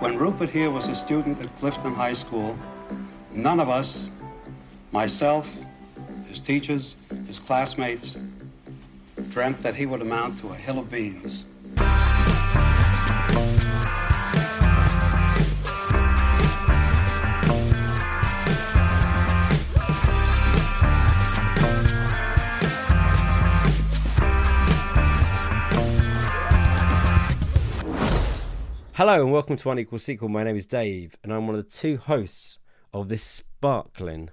When Rupert here was a student at Clifton High School, none of us, myself, his teachers, his classmates, dreamt that he would amount to a hill of beans. Hello and welcome to Unequal Sequel. My name is Dave, and I'm one of the two hosts of this sparkling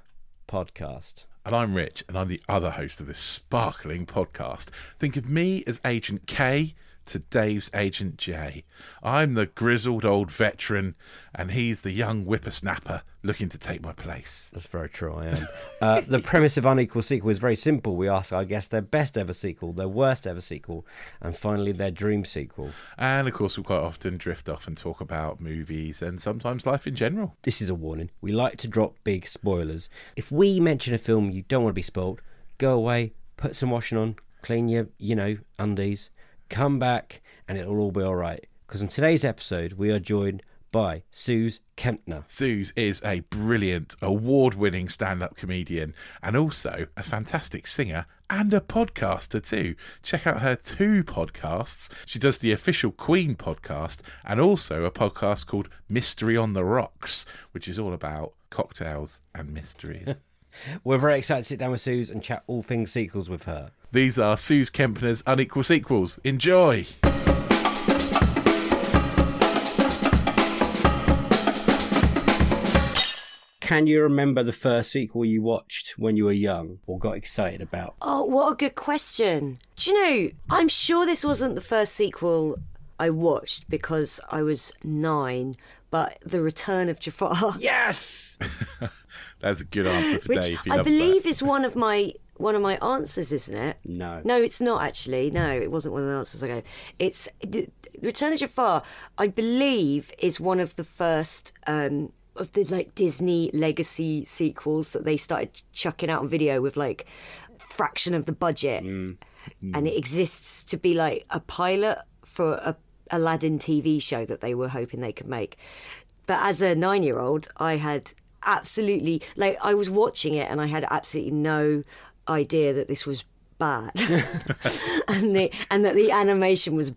podcast. And I'm Rich, and I'm the other host of this sparkling podcast. Think of me as Agent K to Dave's Agent Jay. I'm the grizzled old veteran, and he's the young whippersnapper looking to take my place. That's very true, I am. uh, the premise of Unequal Sequel is very simple. We ask, I guess, their best ever sequel, their worst ever sequel, and finally their dream sequel. And of course, we quite often drift off and talk about movies and sometimes life in general. This is a warning. We like to drop big spoilers. If we mention a film you don't want to be spoiled, go away, put some washing on, clean your, you know, undies, come back, and it'll all be all right. Because in today's episode, we are joined by Sooz Kempner. Sooz is a brilliant, award winning stand up comedian and also a fantastic singer and a podcaster too. Check out her two podcasts. She does the official Queen podcast and also a podcast called Mystery on the Rocks, which is all about cocktails and mysteries. We're very excited to sit down with Sooz and chat all things sequels with her. These are Sooz Kempner's Unequal Sequels. Enjoy! Can you remember the first sequel you watched when you were young or got excited about? Oh, what a good question. Do you know, I'm sure this wasn't the first sequel I watched because I was nine, but The Return of Jafar. Yes! That's a good answer for Which Dave. He I believe that. is one of my one of my answers, isn't it? No. No, it's not actually. No, it wasn't one of the answers I go. It's Return of Jafar. I believe is one of the first um, of the like Disney legacy sequels that they started chucking out on video with like fraction of the budget, Mm. and it exists to be like a pilot for a Aladdin TV show that they were hoping they could make. But as a nine-year-old, I had absolutely like I was watching it and I had absolutely no idea that this was bad, and the and that the animation was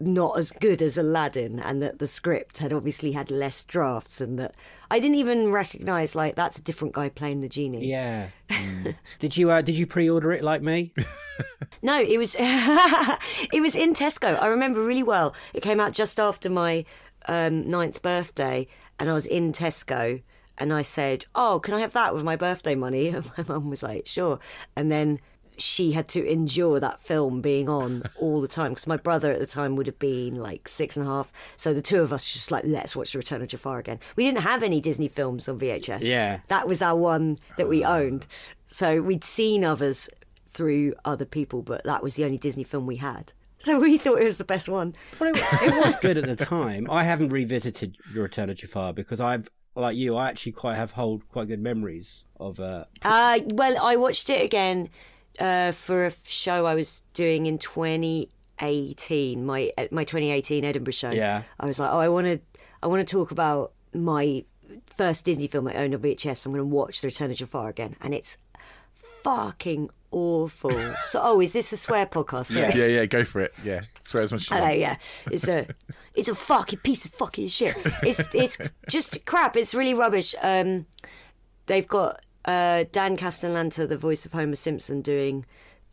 not as good as Aladdin, and that the script had obviously had less drafts, and that I didn't even recognise like that's a different guy playing the genie. Yeah. did you uh, did you pre-order it like me? No, it was it was in Tesco. I remember really well. It came out just after my um, ninth birthday, and I was in Tesco, and I said, "Oh, can I have that with my birthday money?" And my mum was like, "Sure." And then she had to endure that film being on all the time because my brother at the time would have been like six and a half. So the two of us just like, let's watch The Return of Jafar again. We didn't have any Disney films on VHS. Yeah. That was our one that we ah. owned. So we'd seen others through other people, but that was the only Disney film we had. So we thought it was the best one. Well, it, it was good at the time. I haven't revisited The Return of Jafar because I've, like you, I actually quite have hold quite good memories of. Uh, Uh, well, I watched it again uh, for a show I was doing in 2018, my uh, my 2018 Edinburgh show. Yeah. I was like, oh, I want to I want to talk about my first Disney film I owned on VHS. I'm going to watch The Return of Jafar again, and it's fucking awful. So, oh, is this a swear podcast? Sorry. Yeah, yeah, go for it. Yeah, swear as much as you Hello, want. yeah. It's a it's a fucking piece of fucking shit. It's it's just crap. It's really rubbish. Um, they've got uh, Dan Castellaneta, the voice of Homer Simpson, doing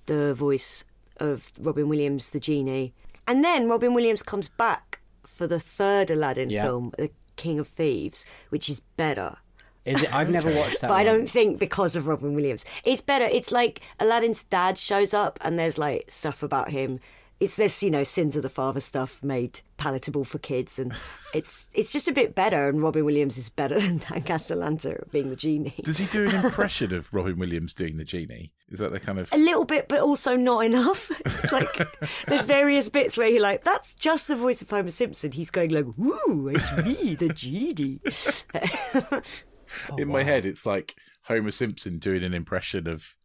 the voice of Robin Williams, the genie, and then Robin Williams comes back for the third Aladdin Yeah. film, The King of Thieves, which is better. Is it? I've never watched that. But I don't think because of Robin Williams. It's better. It's like Aladdin's dad shows up and there's like stuff about him. It's this, you know, sins of the father stuff made palatable for kids, and it's it's just a bit better. And Robin Williams is better than Dan Castellaneta being the genie. Does he do an impression of Robin Williams doing the genie? Is that the kind of A little bit, but also not enough. like there's various bits where you're like, that's just the voice of Homer Simpson. He's going like, "Woo, it's me, the genie." In my head? It's like Homer Simpson doing an impression of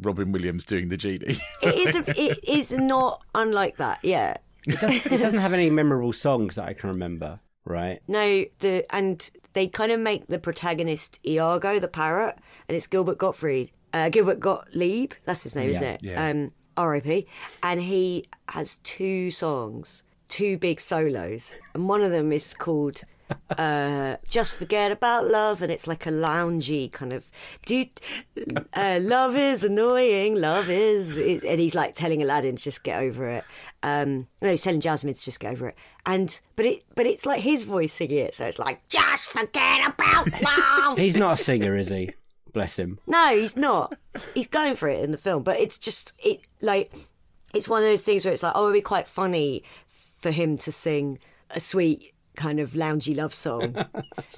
Robin Williams doing the genie. it is. A, it is not unlike that. Yeah. It doesn't, it doesn't have any memorable songs that I can remember, right? No, the and they kind of make the protagonist Iago the parrot, and it's Gilbert Gottfried, uh, Gilbert Gottlieb. That's his name, isn't it? yeah. Um, R.I.P. And he has two songs, two big solos, and one of them is called uh, "Just Forget About Love," and it's like a loungy kind of, dude. Uh, love is annoying. Love is, and he's like telling Aladdin to just get over it. Um, no, he's telling Jasmine to just get over it. And but it, but it's like his voice singing it, so it's like just forget about love. He's not a singer, is he? Bless him. No, he's not. He's going for it in the film, but it's just it like it's one of those things where it's like, oh, it'd be quite funny for him to sing a sweet kind of loungy love song.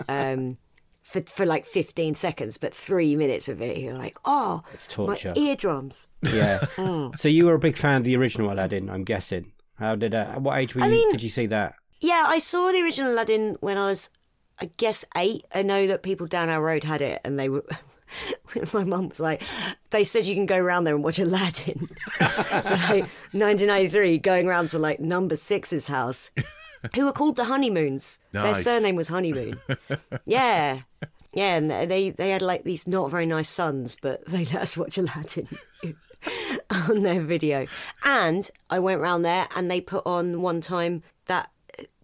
um for, for like 15 seconds, but three minutes of it, you're like, oh, It's torture. my eardrums. Yeah. so you were a big fan of the original Aladdin, I'm guessing. How did? Uh, at what age were you? mean- did you see that? Yeah, I saw the original Aladdin when I was, I guess, eight. I know that people down our road had it, and they were. My mum was like, they said you can go around there and watch Aladdin. so, like, 1993, going around to like number six's house, who were called the Honeymoons. Their surname was Honeymoon. yeah. Yeah, and they, they had like these not very nice sons, but they let us watch Aladdin on their video. And I went round there and they put on one time that.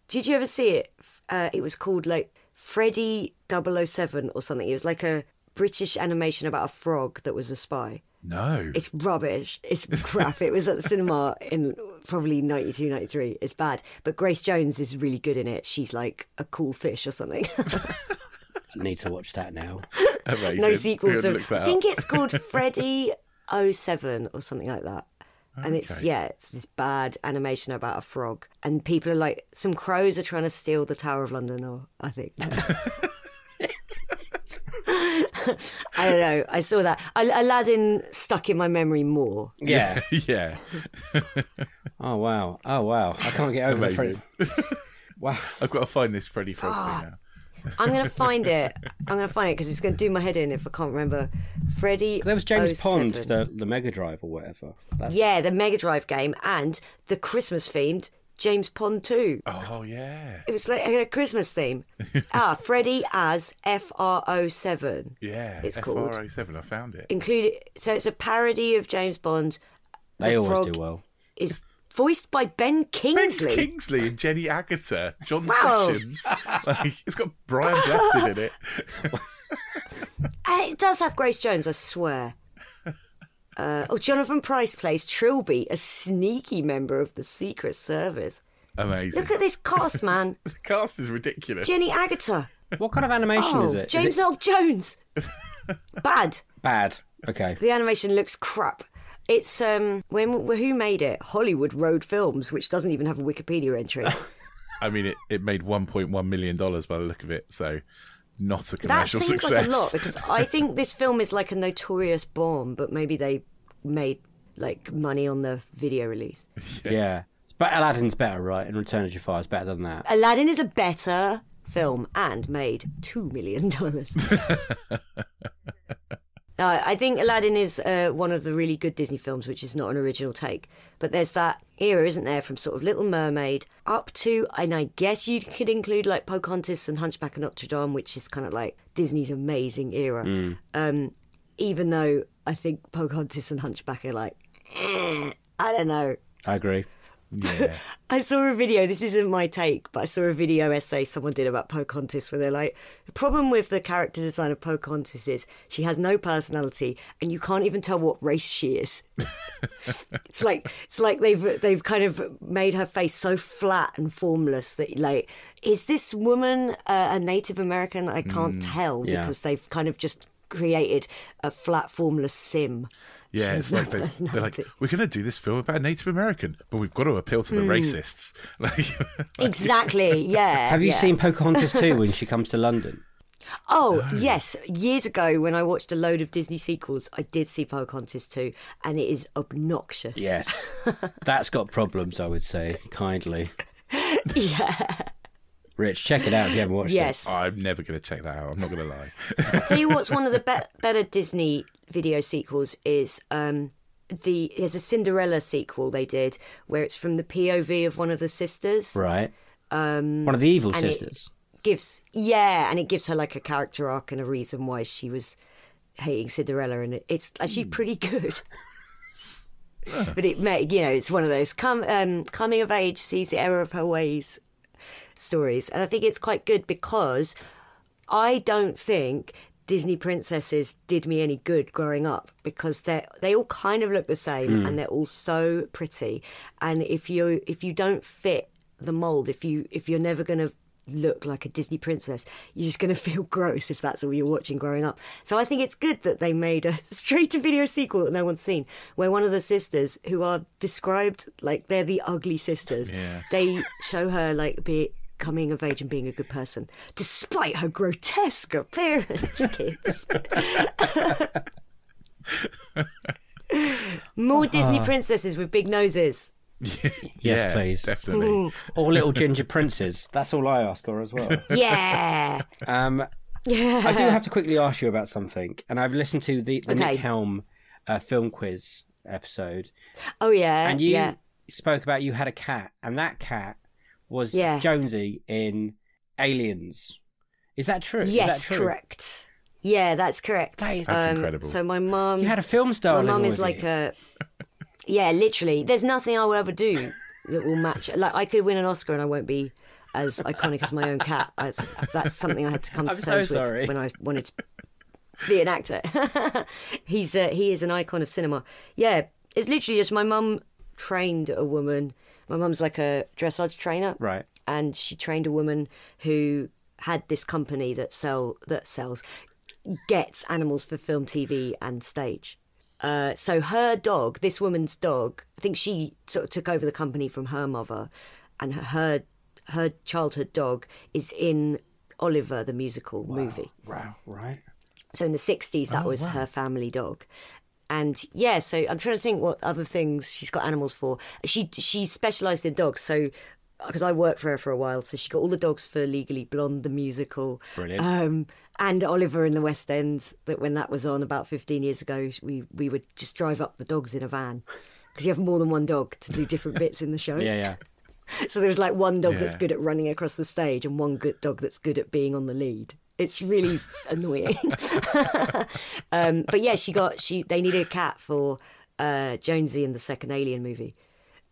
Did you ever see it? Uh, it was called like Freddy 007 or something. It was like a British animation about a frog that was a spy. No. It's rubbish. It's crap. it was at the cinema in probably 92, 93. It's bad. But Grace Jones is really good in it. She's like a cool fish or something. I need to watch that now. Amazing. no sequel to. gonna look that I think it's called Freddy 07 or something like that. And it's yeah, it's this bad animation about a frog, and people are like, some crows are trying to steal the Tower of London, or I think. I don't know. I saw that. Aladdin stuck in my memory more. Yeah. yeah. oh wow. Oh wow. I can't get over the Amazing. Fred- Wow. I've got to find this Freddy Frog Ah. thing now. I'm going to find it. I'm going to find it because it's going to do my head in if I can't remember. Freddy. There was James Pond, the the Mega Drive or whatever. That's, Yeah, the Mega Drive game and the Christmas themed James Pond 2. Oh yeah. It was like a Christmas theme. ah, Freddy as FR07. Yeah. It's called. FR07. I found it. Included, so it's a parody of James Bond. They The always do well. Is voiced by Ben Kingsley. Ben Kingsley. Kingsley and Jenny Agutter, John Wow. Sessions. Like, it's got Brian Blessed in it. Uh, it does have Grace Jones, I swear. Uh, oh, Jonathan Pryce plays Trilby, a sneaky member of the Secret Service. Amazing. Look at this cast, man. The cast is ridiculous. Jenny Agutter. What kind of animation Oh, is it? James it Earl Jones. Bad. bad. Okay. The animation looks crap. It's um when who made it? Hollywood Road Films, which doesn't even have a Wikipedia entry. I mean, it, it made $1.1 million by the look of it, so not a commercial success. that commercial seems success. like a lot because I think this film is like a notorious bomb, but maybe they made like money on the video release. Yeah. But Aladdin's better, right? And Return of Jafar is better than that. Aladdin is a better film and made two million dollars. Uh, I think Aladdin is uh, one of the really good Disney films, which is not an original take. But there's that era, isn't there, from sort of Little Mermaid up to, and I guess you could include like Pocahontas and Hunchback of Notre Dame, which is kind of like Disney's amazing era. Um, even though I think Pocahontas and Hunchback are like, eh, I don't know. I agree. Yeah. I saw a video, this isn't my take, but I saw a video essay someone did about Pocahontas where they're like, the problem with the character design of Pocahontas is she has no personality and you can't even tell what race she is. it's like it's like they've they've kind of made her face so flat and formless that like is this woman uh, a Native American? I can't tell yeah. because they've kind of just created a flat formless sim. Yeah, it's like they, they're like, we're going to do this film about a Native American, but we've got to appeal to the Hmm. racists. Like, Exactly, yeah. Have you yeah. seen Pocahontas 2 when she comes to London? Oh, yes. Years ago, when I watched a load of Disney sequels, I did see Pocahontas too, and it is obnoxious. Yes. That's got problems, I would say, kindly. yeah. Rich, check it out if you haven't watched it. Yes. I'm never going to check that out. I'm not going to lie. Tell you what's one of the be- better Disney video sequels is um, the there's a Cinderella sequel they did where it's from the POV of one of the sisters. Right. Um, One of the evil sisters. Gives yeah, and it gives her like a character arc and a reason why she was hating Cinderella, and it's actually pretty good. but it may, you know, it's one of those come um, coming of age sees the error of her ways stories, and I think it's quite good because I don't think Disney princesses did me any good growing up because they they all kind of look the same hmm. and they're all so pretty, and if you if you don't fit the mold, if you if you're never going to look like a Disney princess, you're just going to feel gross if that's all you're watching growing up. So I think it's good that they made a straight to video sequel that no one's seen, where one of the sisters, who are described like they're the ugly sisters, Yeah. they show her like be coming of age and being a good person, despite her grotesque appearance. Kids. More Disney princesses with big noses. Yes, yeah, please. Definitely. Or little ginger princes. That's all I ask for as well. Yeah. Um, Yeah. I do have to quickly ask you about something. And I've listened to the, the Okay. Nick Helm uh, film quiz episode. Oh yeah. And you yeah. spoke about you had a cat. And that cat was Yeah. Jonesy in Aliens. Is that true? Yes, that true? correct. Yeah, that's correct. Um, That is- That's incredible. So my mum, You had a film star. my living mum is like you. a, yeah, literally. There's nothing I will ever do that will match. Like I could win an Oscar and I won't be as iconic as my own cat. That's that's something I had to come to I'm so terms sorry. with when I wanted to be an actor. He's uh, he is an icon of cinema. Yeah, it's literally just my mum trained a woman. My mum's like a dressage trainer, Right. and she trained a woman who had this company that sell that sells gets animals for film, TV, and stage. Uh, so her dog, this woman's dog, I think she sort of took over the company from her mother, and her her childhood dog is in Oliver the musical movie. Wow, right. So in the 60s, that was her family dog. And yeah, so I'm trying to think what other things she's got animals for. She she specialised in dogs, so because I worked for her for a while, so she got all the dogs for Legally Blonde, the musical, Brilliant. um, and Oliver in the West End. That when that was on about 15 years ago, we we would just drive up the dogs in a van because you have more than one dog to do different bits in the show. Yeah, yeah. So there's like one dog that's good at running across the stage and one good dog that's good at being on the lead. It's really annoying. um, but yeah, she got she they needed a cat for uh, Jonesy in the second Alien movie,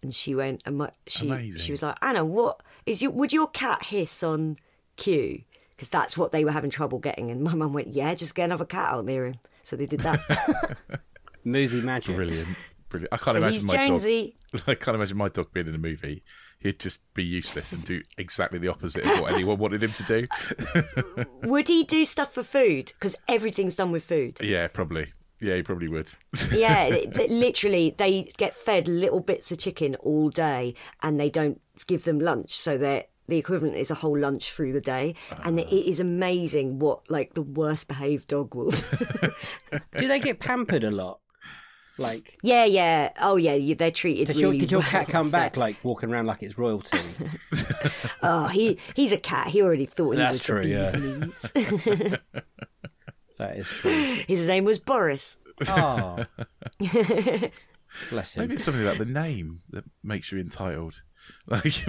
and she went and my, she Amazing. she was like Anna, what is your would your cat hiss on cue? Because that's what they were having trouble getting. And my mum went, yeah, just get another cat out near him. So they did that. Movie magic. Brilliant. Brilliant. I can't so imagine he's my Jonesy. dog. I can't imagine my dog being in a movie. He'd just be useless and do exactly the opposite of what anyone wanted him to do. Would he do stuff for food? Because everything's done with food. Yeah, probably. Yeah, he probably would. Yeah, it- it- literally, they get fed little bits of chicken all day, and they don't give them lunch, so they're the equivalent is a whole lunch through the day, and ah. it is amazing what like the worst behaved dog will. do. Do they get pampered a lot? Like, yeah, yeah, oh yeah, you- they're treated. did really your, did your well cat come on back set. like walking around like it's royalty? Oh, he he's a cat. He already thought he That's was true, the yeah. bee's knees. that is true. His name was Boris. Oh, bless him. Maybe it's something about the name that makes you entitled. Like,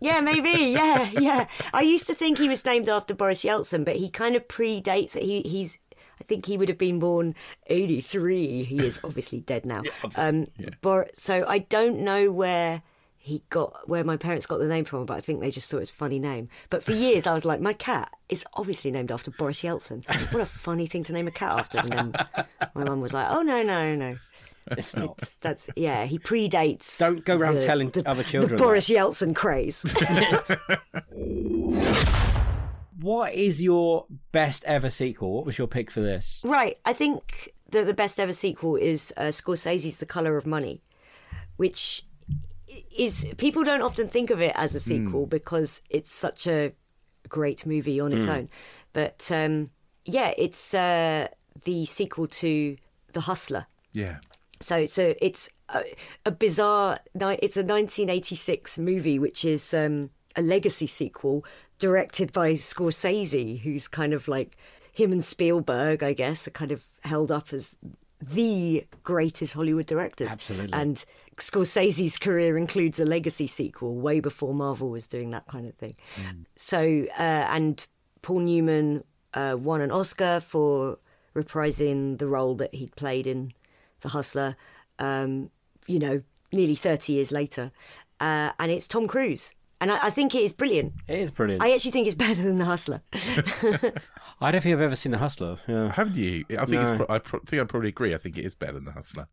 Yeah, maybe. Yeah, yeah. I used to think he was named after Boris Yeltsin, but he kind of predates it. He, he's, I think he would have been born 83. He is obviously dead now. um, Bor- so I don't know where he got where my parents got the name from, but I think they just thought it was a funny name. But for years, I was like, my cat is obviously named after Boris Yeltsin. What a funny thing to name a cat after. And then my mum was like, oh no, no, no. It's not. It's, that's yeah. He predates. Don't go round telling the, other children The that. Boris Yeltsin craze. What is your best ever sequel? What was your pick for this? right. I think that the best ever sequel is uh, Scorsese's The Color of Money, which is people don't often think of it as a sequel because it's such a great movie on its own. But um, yeah, it's uh, the sequel to The Hustler. Yeah. So, so it's a, a bizarre. It's a 1986 movie, which is um, a legacy sequel directed by Scorsese, who's kind of like him and Spielberg, I guess, are kind of held up as the greatest Hollywood directors. Absolutely. And Scorsese's career includes a legacy sequel way before Marvel was doing that kind of thing. So, uh, and Paul Newman uh, won an Oscar for reprising the role that he'd played in The Hustler, um, you know, nearly 30 years later. Uh, and it's Tom Cruise. And I, I think it is brilliant. It is brilliant. I actually think it's better than The Hustler. I don't think I've ever seen The Hustler. Yeah. Haven't you? I think it's. Pro- I pro- think I probably agree. I think it is better than the Hustler,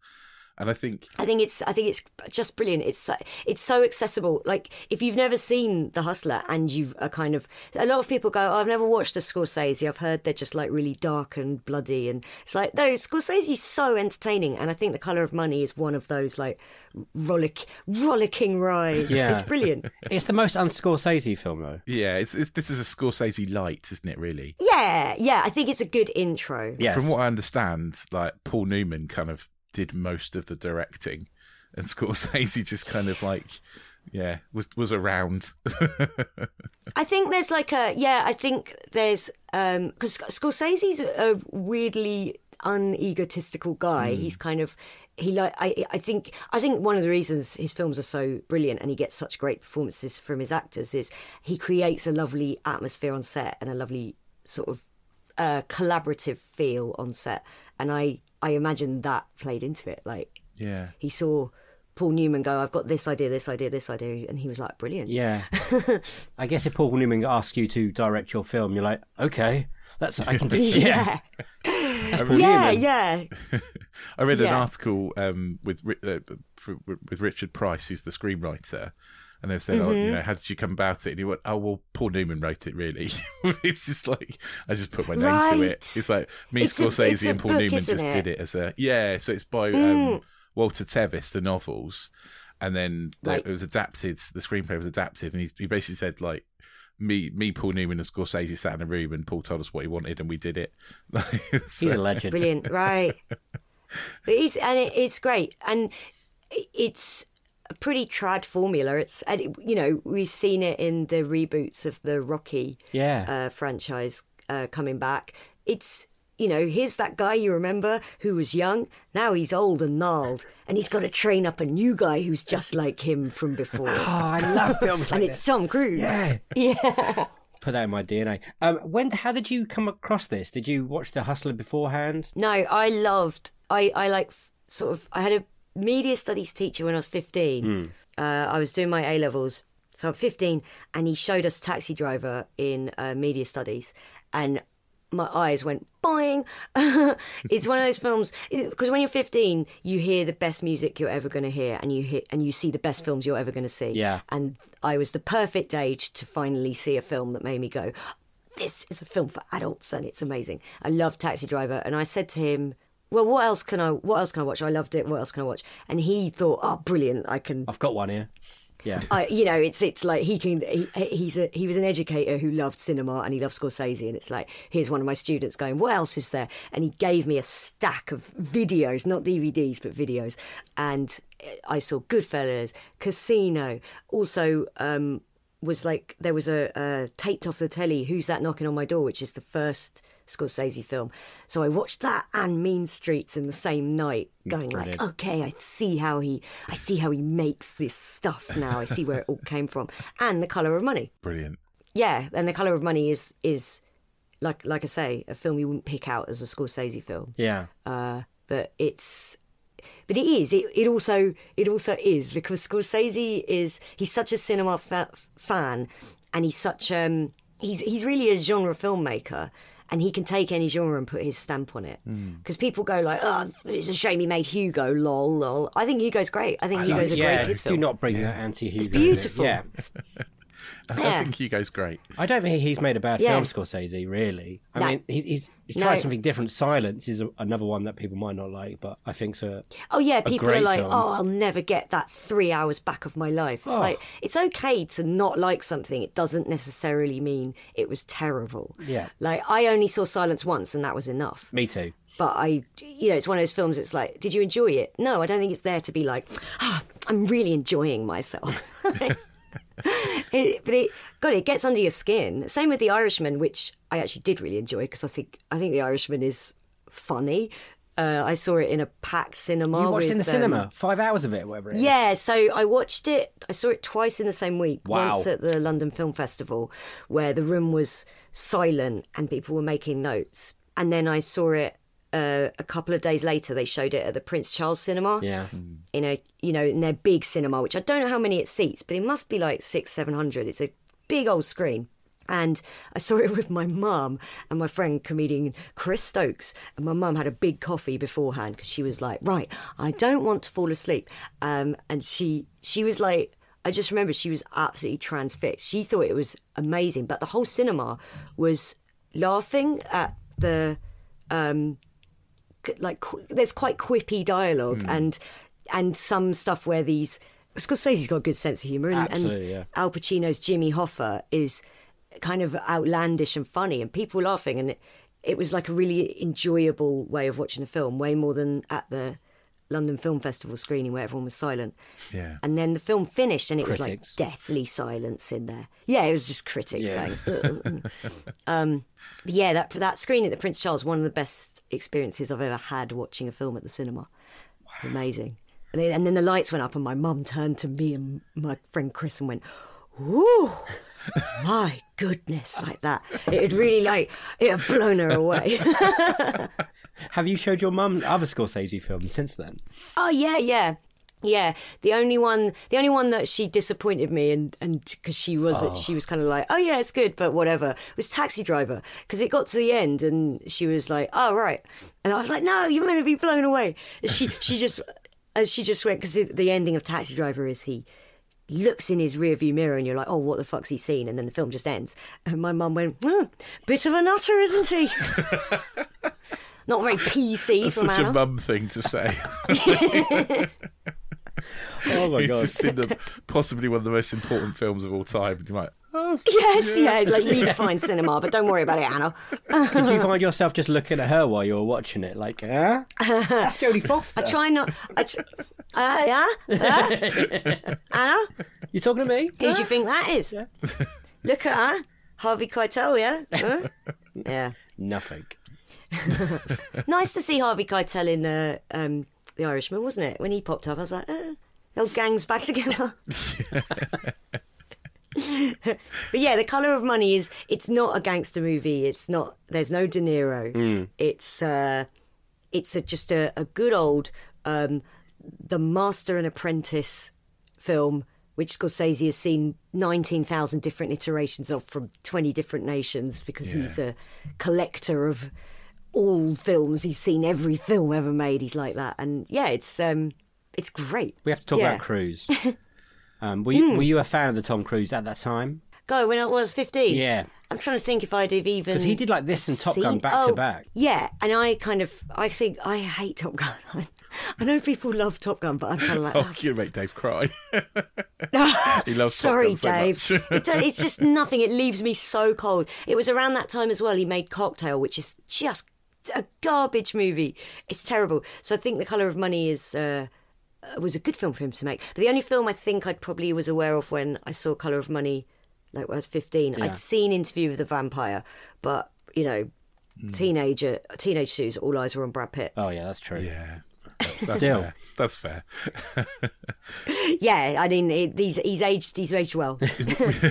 and I think I think it's I think it's just brilliant. It's so- it's so accessible. Like if you've never seen The Hustler and you've a kind of a lot of people go, oh, I've never watched a Scorsese. I've heard they're just like really dark and bloody, and it's like no, Scorsese's so entertaining. And I think The Color of Money is one of those like rollick rollicking rides. Yeah. It's brilliant. It's the most un-Scorsese film, though. yeah, it's, it's this is a Scorsese light, isn't it? Really. Yeah, yeah. I think it's a good intro. Yes. From what I understand, like Paul Newman kind of did most of the directing, and Scorsese just kind of like, yeah, was was around. I think there's like a yeah. I think there's um because Scorsese's a weirdly unegotistical guy. He's kind of he like I I think I think one of the reasons his films are so brilliant and he gets such great performances from his actors is he creates a lovely atmosphere on set and a lovely sort of uh, collaborative feel on set. And I I imagine that played into it. Like yeah. he saw. Paul Newman go, I've got this idea, this idea, this idea, and he was like, brilliant. Yeah. I guess if Paul Newman asks you to direct your film, you're like, okay, that's I can do. Yeah. yeah, That's yeah, yeah. I read an article um, with uh, for, with Richard Price, who's the screenwriter, and they said, "Oh, Mm-hmm. you know, how did you come about it?" And he went, "Oh, well, Paul Newman wrote it, really." it's just like I just put my name to it. It's like me, It's Scorsese, a and Paul book, Newman just it? Mm. did it as a yeah. So it's by um, Walter Tevis, the novels, and then the, Right. it was adapted. The screenplay was adapted, and he, he basically said like. Me, me, Paul Newman, and Scorsese sat in a room, and Paul told us what he wanted, and we did it. He's a legend. brilliant right but it's and it, it's great and it's a pretty trad formula it's you know we've seen it in the reboots of the rocky Yeah. uh, franchise uh, coming back it's you know here's that guy you remember who was young now he's old and gnarled and he's got to train up a new guy who's just like him from before Oh, I love films like and it's this. tom cruise Yeah. yeah Put that in my DNA. Um, when? How did you come across this? Did you watch The Hustler beforehand? No, I loved. I I like sort of. I had a media studies teacher when I was fifteen. Uh, I was doing my A levels, so I'm fifteen, and he showed us Taxi Driver in uh, media studies, and my eyes went boing. it's one of those films because when you're 15, you hear the best music you're ever going to hear, and you hear and you see the best films you're ever going to see. Yeah. and I was the perfect age to finally see a film that made me go, this is a film for adults and it's amazing. I love Taxi Driver, and I said to him, "Well, what else can I? What else can I watch? I loved it. What else can I watch?" And he thought, "Oh, brilliant! I can." I've got one here. Yeah. I, you know, it's it's like he can. He, he's a he was an educator who loved cinema and he loved Scorsese, and it's like here's one of my students going, "What else is there?" And he gave me a stack of videos, not DVDs, but videos, and I saw Goodfellas, Casino, also. Um, was like there was a, a taped off the telly who's that knocking on my door which is the first scorsese film so i watched that and mean streets in the same night going Brilliant. like okay i see how he i see how he makes this stuff now i see where it all came from and the color of money Brilliant. yeah and the color of money is is like like I say, a film you wouldn't pick out as a Scorsese film. Yeah. Uh, but it's but it is it, it also it also is because Scorsese is he's such a cinema fa- fan and he's such um he's he's really a genre filmmaker and he can take any genre and put his stamp on it hmm. because people go like oh it's a shame he made Hugo lol lol I think Hugo's great I think Hugo's a yeah, great kids do film not bring that anti-Hugo. It's beautiful. Yeah. I Yeah. think Hugo's great. I don't think he's made a bad Yeah. film, Scorsese. Really, I No. mean, he's he's, he's No. tried something different. Silence is a, another one that people might not like, but I think so. Oh yeah, people are like, film. "Oh, I'll never get that three hours back of my life." It's Oh. like it's okay to not like something. It doesn't necessarily mean it was terrible. Yeah. Like I only saw Silence once, and that was enough. Me too. But I, you know, it's one of those films. It's like, did you enjoy it? No, I don't think it's there to be like, ah, I'm really enjoying myself. it, but it, God, it gets under your skin. Same with The Irishman, which I actually did really enjoy because I think I think The Irishman is funny. Uh, I saw it in a packed cinema. You watched it in the with, um, cinema, five hours of it, whatever. It is. yeah, so I watched it. I saw it twice in the same week. Wow. Once at the London Film Festival, where the room was silent and people were making notes, and then I saw it uh, a couple of days later. They showed it at the Prince Charles Cinema. Yeah. In a you know in their big cinema, which I don't know how many it seats, but it must be like six seven hundred. It's a big old screen. And I saw it with my mum and my friend comedian Chris Stokes. And my mum had a big coffee beforehand because she was like, "Right, I don't want to fall asleep." Um, and she she was like, I just remember she was absolutely transfixed. She thought it was amazing, but the whole cinema was laughing at the um, c- like qu- there's quite quippy dialogue hmm. and and some stuff where these Scorsese's got a good sense of humor and, and yeah. Al Pacino's Jimmy Hoffa is kind of outlandish and funny and people laughing and it, it was like a really enjoyable way of watching the film way more than at the London Film Festival screening where everyone was silent. Yeah. and then the film finished and it was like deathly silence in there. Yeah it was just critics Yeah. going um, but yeah that that screening at the Prince Charles one of the best experiences I've ever had watching a film at the cinema. It's amazing. And then, and then the lights went up and my mum turned to me and my friend Chris and went ooh my goodness like that it had really like it had blown her away Have you showed your mum other Scorsese films since then? Oh yeah, yeah. Yeah, the only one, the only one that she disappointed me, and and because oh. she was, she was kind of like, oh yeah, it's good, but whatever. Was Taxi Driver because it got to the end, and she was like, oh right, and I was like, no, you're meant to be blown away. She she just, she just went because the ending of Taxi Driver is he looks in his rearview mirror, and you're like, oh, what the fuck's he seen? And then the film just ends, and my mum went, hmm, bit of a nutter, isn't he? Not very PC That's from such Anna. a mum thing to say. Oh my You've just seen the possibly one of the most important films of all time, and you're like, Yes, yeah, like you find cinema, but don't worry about it, Anna. Did you find yourself just looking at her while you were watching it, like, huh? That's Jodie Foster. I try not. I tr- uh, yeah, yeah. Anna, You talking to me? who do you think that is? Look at her, Harvey Keitel, yeah, Huh? yeah. Nothing. Nice to see Harvey Keitel in uh, um, The Irishman, wasn't it? When he popped up, I was like, uh, the old gang's back together. but yeah, The Color of Money is it's not a gangster movie. It's not. There's no De Niro. It's uh, it's a, just a, a good old um, the master and apprentice film, which Scorsese has seen nineteen thousand different iterations of from twenty different nations because he's a collector of all films. He's seen every film ever made. He's like that, and yeah, it's um, it's great. We have to talk Yeah. About Cruise. Um, were, you, were you a fan of the Tom Cruise at that time? Go when I was fifteen. Yeah. I'm trying to think if I'd have even 'Cause he did like this and Top Gun seen- back to oh, back. Yeah, and I kind of I think I hate Top Gun. I know people love Top Gun, but I'm kind of like, oh, you make Dave cry. he loves Top Sorry, Gun so Dave. much. it, it's just nothing. It leaves me so cold. It was around that time as well. He made Cocktail, which is just a garbage movie. It's terrible. So I think The Color of Money is. Uh, was a good film for him to make. But the only film I think I probably was aware of when I saw Color of Money, like when I was 15, Yeah. I'd seen Interview with the Vampire, but, you know, teenager, teenage shoes, all eyes were on Brad Pitt. Oh, yeah, that's true. yeah. That's Still. fair. That's fair. yeah, I mean, it, he's he's aged he's aged well.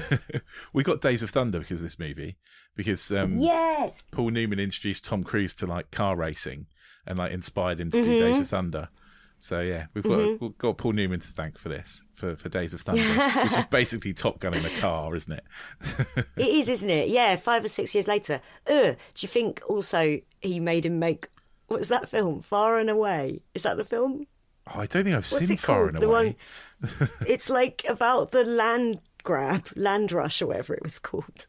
we got Days of Thunder because of this movie because um, yes. Paul Newman introduced Tom Cruise to like car racing and like inspired him to do Mm-hmm. Days of Thunder. So yeah, we've got we've got Paul Newman to thank for this for, for Days of Thunder, which is basically Top Gun in a car, isn't it? It is, isn't it? Yeah, five or six years later. Uh, do you think also he made him make what's that film? Far and Away. Is that the film? Oh, I don't think I've What's seen Far and Away. one. it's like about the land grab, land rush, or whatever it was called.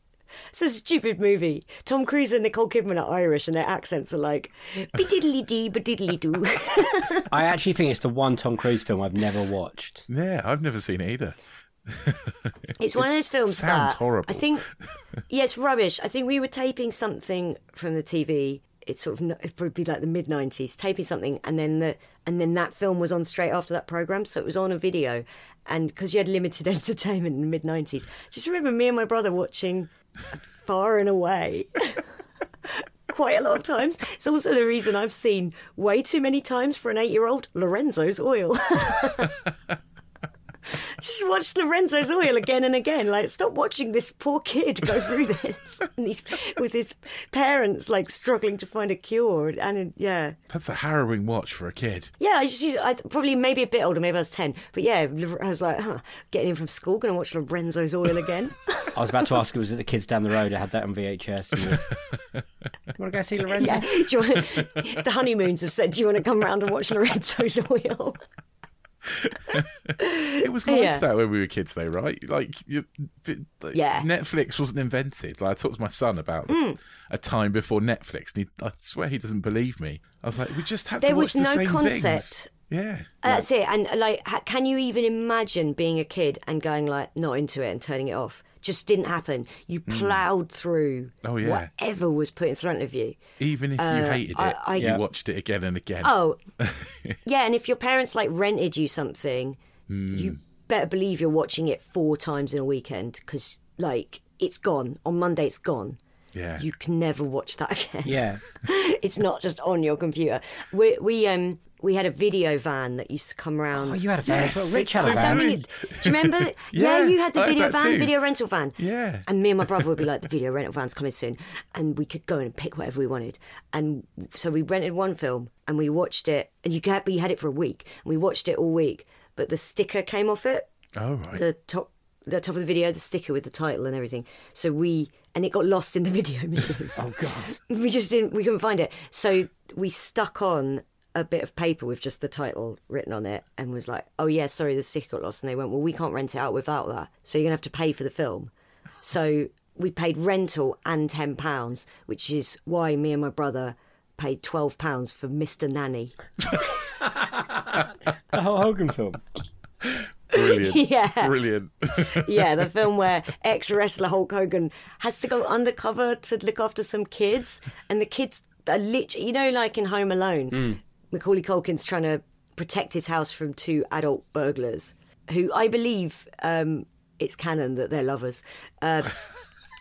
It's a stupid movie. Tom Cruise and Nicole Kidman are Irish, and their accents are like be diddly dee, be diddly doo. I actually think it's the one Tom Cruise film I've never watched. Yeah, I've never seen it either. It's one of those films Sounds that horrible. I think, yes, rubbish. I think we were taping something from the TV. It's sort of it'd probably like the mid nineties, taping something, and then the and then that film was on straight after that program, so it was on a video, and because you had limited entertainment in the mid nineties, just remember me and my brother watching Far and Away. Quite a lot of times. It's also the reason I've seen way too many times for an eight-year-old Lorenzo's Oil. just watch Lorenzo's Oil again and again. Like, stop watching this poor kid go through this and he's, with his parents like struggling to find a cure. And yeah, That's a harrowing watch for a kid. yeah. I just I, probably maybe a bit older. Maybe I was ten, but yeah, I was like, huh, getting in from school, going to watch Lorenzo's Oil again. I was about to ask, was it the kids down the road? I had that on VHS. And, you want to go see Lorenzo? yeah, do you want, the honeymoons have said, "Do you want to come round and watch Lorenzo's Oil?" It was like Yeah. that when we were kids, though, right? Like, you, like, Yeah. Netflix wasn't invented. Like, I talked to my son about mm. a time before Netflix, and he, I swear he doesn't believe me. I was like, we just had There to watch was the no same concept. things. Yeah. That's it. And like, ha- can you even imagine being a kid and going like not into it and turning it off? Just didn't happen. You ploughed through Hmm. Oh, yeah. whatever was put in front of you. Even if you hated it, Uh, I- I- you Yeah. watched it again and again. Oh, yeah. And if your parents like rented you something, Hmm. you better believe you're watching it four times in a weekend because like it's gone on Monday. It's gone. yeah. You can never watch that again. Yeah. it's not just on your computer. We we um we had a video van that used to come around. Oh, you had a fan. Yes. Rich had So a I did fan. don't think it, do you remember? yeah, Yeah, you had the I video that van, too. video rental van. Yeah. And me and my brother would be like, the video rental van's coming soon. And we could go and pick whatever we wanted. And so we rented one film and we watched it. And you had, we had it for a week. And we watched it all week. But the sticker came off it. oh, right. The top. The top of the video, the sticker with the title and everything. So we and it got lost in the video machine. Oh, God. we just didn't we couldn't find it so we stuck on a bit of paper with just the title written on it and was like oh yeah sorry the sticker got lost and they went well we can't rent it out without that so you're gonna have to pay for the film so we paid rental and 10 pounds which is why me and my brother paid 12 pounds for mr nanny The Hulk Hogan film. Brilliant. Yeah. Brilliant. yeah the film where ex-wrestler hulk hogan has to go undercover to look after some kids and the kids are literally you know like in home alone mm. Macaulay culkin's trying to protect his house from two adult burglars who i believe um, it's canon that they're lovers uh,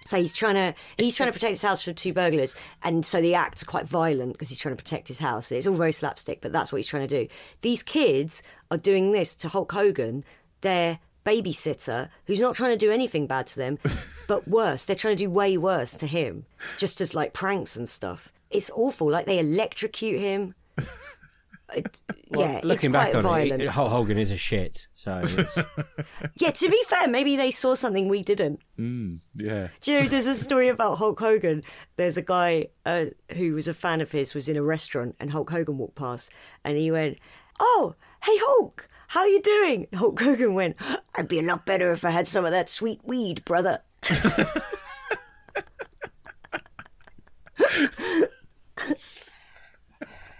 so he's trying to he's trying to protect his house from two burglars, and so the act's quite violent because he's trying to protect his house. It's all very slapstick, but that's what he's trying to do. These kids are doing this to Hulk Hogan, their babysitter, who's not trying to do anything bad to them, but worse. They're trying to do way worse to him, just as like pranks and stuff. It's awful. Like they electrocute him. It- yeah, Looking it's back on violent. it, Hulk Hogan is a shit. So it's, Yeah, to be fair, maybe they saw something we didn't. yeah. Do you know, there's a story about Hulk Hogan. There's a guy uh, who was a fan of his, was in a restaurant, and Hulk Hogan walked past, and he went, "Oh, hey Hulk, how you doing?" Hulk Hogan went, "I'd be a lot better if I had some of that sweet weed, brother."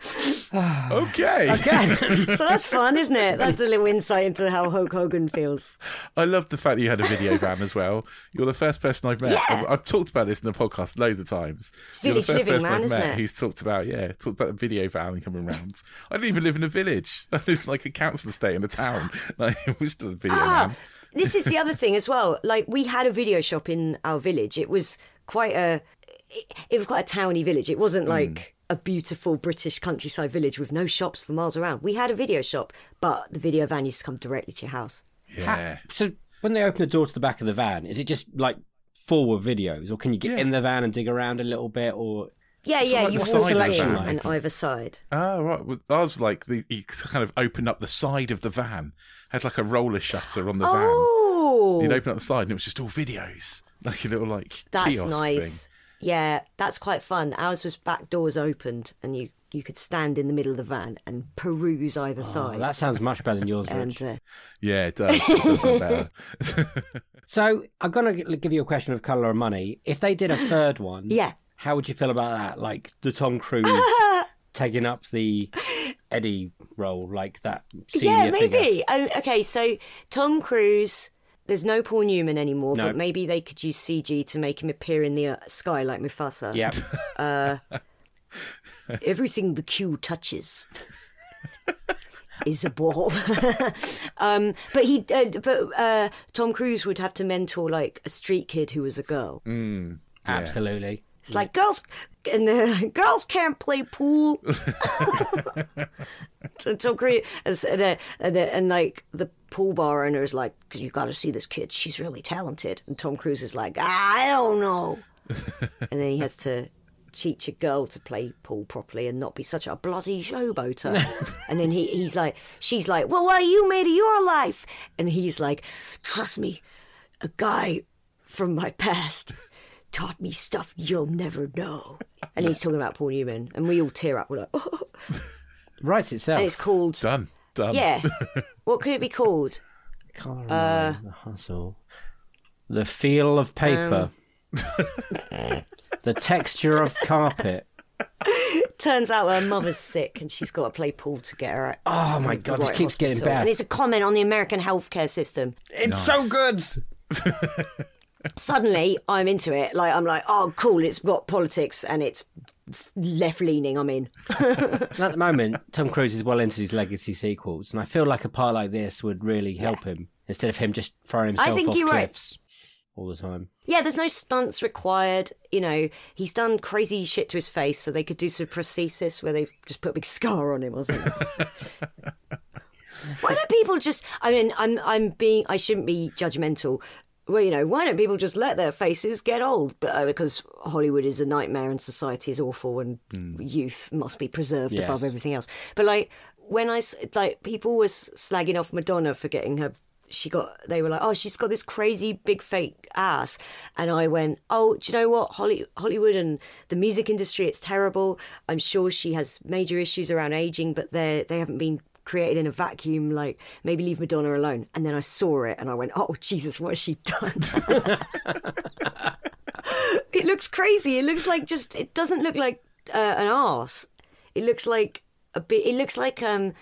Okay. Okay. so that's fun, isn't it? That's a little insight into how Hulk Hogan feels. I love the fact that you had a video van as well. You're the first person I've met. Yeah. I've, I've talked about this in the podcast loads of times. You're the village first living, person man, I've isn't met it? who's talked about yeah, talked about the video van coming around. I didn't even live in a village. I lived in like a council estate in a town. Like it was still a video Ah, van. this is the other thing as well. Like we had a video shop in our village. It was quite a. it, it was quite a towny village. It wasn't like a beautiful British countryside village with no shops for miles around. We had a video shop, but the video van used to come directly to your house. Yeah. So when they open the door to the back of the van, is it just like forward videos, or can you get Yeah. in the van and dig around a little bit, or Yeah, Sort yeah, like you the walk side of the in van. and either side. Oh, right. Well, ours like the, you kind of opened up the side of the van, had like a roller shutter on the Oh, van. You'd open up the side and it was just all videos, like a little like that's kiosk nice. thing. Yeah, that's quite fun. Ours was back doors opened, and you you could stand in the middle of the van and peruse either oh, side. that sounds much better than yours, and Rich. uh, Yeah, it does. It does. So I'm gonna give you a question of color and money. If they did a third one, yeah, how would you feel about that? Like the Tom Cruise taking up the Eddie role, like that. Yeah, maybe. Um, okay, so Tom Cruise. There's no Paul Newman anymore, No. but maybe they could use CG to make him appear in the uh, sky like Mufasa. Yeah. everything the cue touches is a ball. um, but he, uh, but uh, Tom Cruise would have to mentor like a street kid who was a girl. Absolutely. It's like girls and the girls can't play pool. It's so great. And, and, uh, and, uh, and like the pool bar owner is like, you got to see this kid. She's really talented. And Tom Cruise is like, I don't know. and then he has to teach a girl to play pool properly and not be such a bloody showboater. and then he, he's like, she's like, well, what are you made of your life? And he's like, trust me, a guy from my past taught me stuff you'll never know. And he's talking about Paul Newman, and we all tear up. We're like, oh. Writes itself. And it's called, Done. Done. yeah. what could it be called? Color and Uh, the hustle, the feel of paper, Um. the texture of carpet. Turns out her mother's sick, and she's got to play pool to get her. Oh my god, this right keeps getting hospital. bad. And it's a comment on the American healthcare system. It's so good. Suddenly, I'm into it. Like I'm like, oh, cool. It's got politics and it's left leaning. I'm in. At the moment, Tom Cruise is well into his legacy sequels, and I feel like a part like this would really help him instead of him just throwing himself think off you're right. cliffs all the time. Yeah, there's no stunts required. You know, he's done crazy shit to his face, so they could do some prosthesis where they just put a big scar on him or something. why don't people just? I mean, I'm I'm being I shouldn't be judgmental. Well, you know, why don't people just let their faces get old? But uh, because Hollywood is a nightmare and society is awful and youth must be preserved Yes. above everything else. But like when I like people was slagging off Madonna for getting her she got they were like oh she's got this crazy big fake ass and i went oh do you know what Holly, hollywood and the music industry it's terrible i'm sure she has major issues around aging but they they haven't been created in a vacuum like maybe leave madonna alone. And then i saw it and i went oh jesus what has she done? It looks crazy. It looks like just it doesn't look like uh, an arse. It looks like a bit it looks like um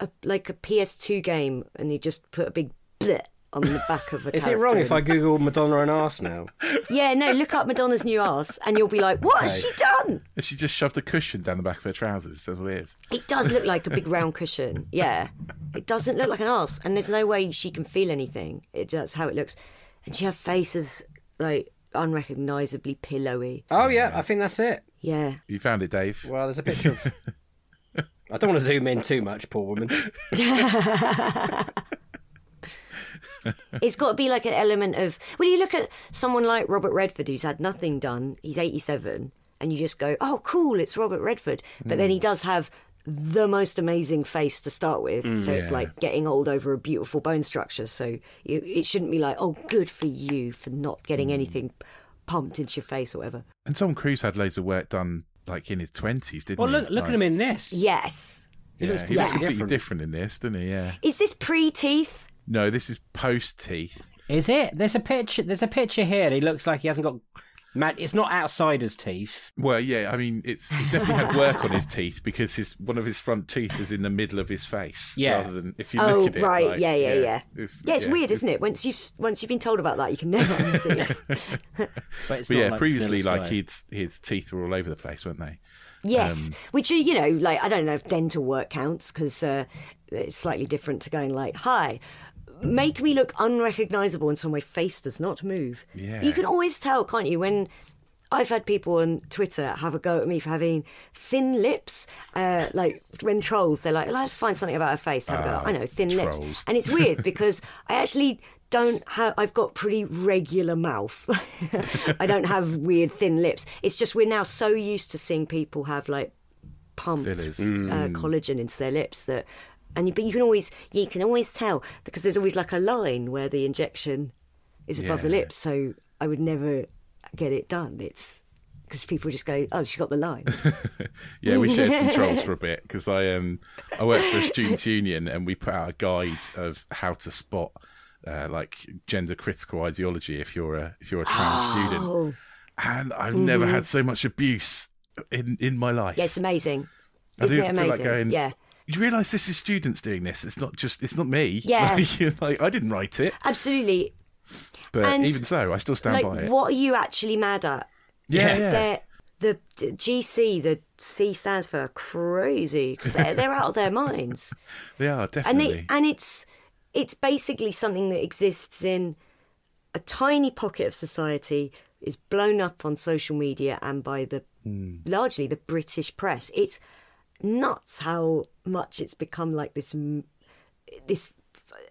a, like a ps2 game and you just put a big bleh on the back of a Is it wrong if I Google Madonna and arse now? yeah, no, look up Madonna's new ass and you'll be like, what has she done? And she just shoved a cushion down the back of her trousers. That's what it is. It does look like a big round cushion. Yeah. It doesn't look like an ass. And there's no way she can feel anything. It, that's how it looks. And she her face is like unrecognisably pillowy. Oh yeah, I think that's it. Yeah. You found it, Dave. Well, there's a picture of. I don't want to zoom in too much, poor woman. It's got to be like an element of. Well, you look at someone like Robert Redford, who's had nothing done. He's 87, and you just go, "Oh, cool, it's Robert Redford." But then he hmm. does have the most amazing face to start with, hmm. so it's Yeah. like getting old over a beautiful bone structure. So you, it shouldn't be like, "Oh, good for you for not getting hmm. anything pumped into your face or whatever." And Tom Cruise had loads of work done like in his twenties, didn't Well, he? look, look Like- at him in this. Yes. Yeah, he looks completely completely different. different in this, doesn't he? Yeah. Is this pre teeth? No, this is post teeth. Is it? There's a picture. There's a picture here. He looks like he hasn't got. Man, it's not outsider's teeth. Well, yeah, I mean, it's he definitely had work on his teeth because his one of his front teeth is in the middle of his face. Yeah. Rather than if you Oh, look at it. right. like, yeah, yeah, yeah. It's, yeah, it's weird, isn't it? Once you've once you've been told about that, you can never unsee it. But, it's But not yeah, like previously, like his his teeth were all over the place, weren't they? Yes, Um, which are, you know, like I don't know if dental work counts because uh, it's slightly different to going like, "Hi, make me look unrecognizable," and so my face does not move. Yeah. you can always tell, can't you? When I've had people on Twitter have a go at me for having thin lips. Uh, like when trolls, they're like, "Let's find something about her face." Have a go. I know thin lips, and it's weird because I actually don't have. I've got pretty regular mouth. I don't have weird thin lips. It's just we're now so used to seeing people have like pumped uh, collagen into their lips that. And you, but you can always you can always tell because there's always like a line where the injection is above the lips. So I would never get it done. It's because people just go, "Oh, she's got the line." Yeah, we shared some trolls for a bit because I um I worked for a students' union and we put out a guide of how to spot uh, like gender critical ideology if you're a if you're a trans student. oh, And I've never had so much abuse in in my life. yeah, it's amazing. I Isn't it feel like amazing? going, yeah, You realise this is students doing this. It's not just it's not me. Yeah. like, like, I didn't write it, absolutely. but And, even so, I still stand Like, by it. what are you actually mad at? Yeah, yeah. The the GC, the C stands for crazy. They're, they're out of their minds. They are and definitely. they and it's it's basically something that exists in a tiny pocket of society is blown up on social media and by the hmm. largely the British press. It's nuts how much it's become like this this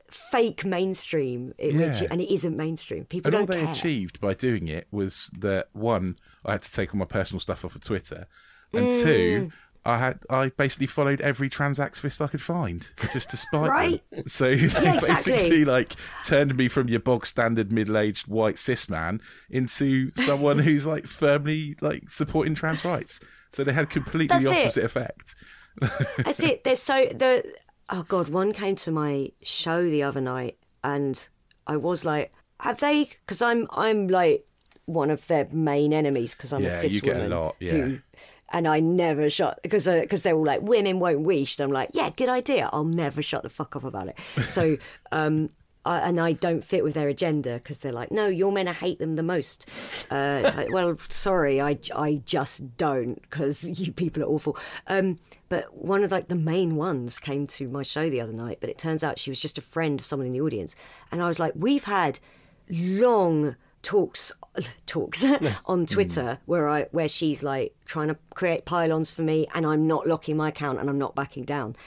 fake mainstream, it, which, and it isn't mainstream. People and all they care. achieved by doing it was that one, I had to take all my personal stuff off of Twitter, and Mm. two, I had I basically followed every trans activist I could find just to spite Right. them. So they exactly. basically like turned me from your bog standard middle aged white cis man into someone who's like firmly like supporting trans rights. So they had completely That's the it. opposite effect. That's it. There's so the oh god, one came to my show the other night, and I was like, have they? Because I'm I'm like one of their main enemies because I'm a Yeah, cis you get a lot, yeah. who- and I never shut because because they're all like women won't wish. And I'm like, yeah, good idea. I'll never shut the fuck up about it. So. um I, and I don't fit with their agenda because they're like, no, you're meant to hate them the most. Uh, like, well, sorry, I, I just don't because you people are awful. Um, but one of like the main ones came to my show the other night, but it turns out she was just a friend of someone in the audience, and I was like, we've had long talks talks on Twitter where I where she's like trying to create pylons for me, and I'm not locking my account and I'm not backing down.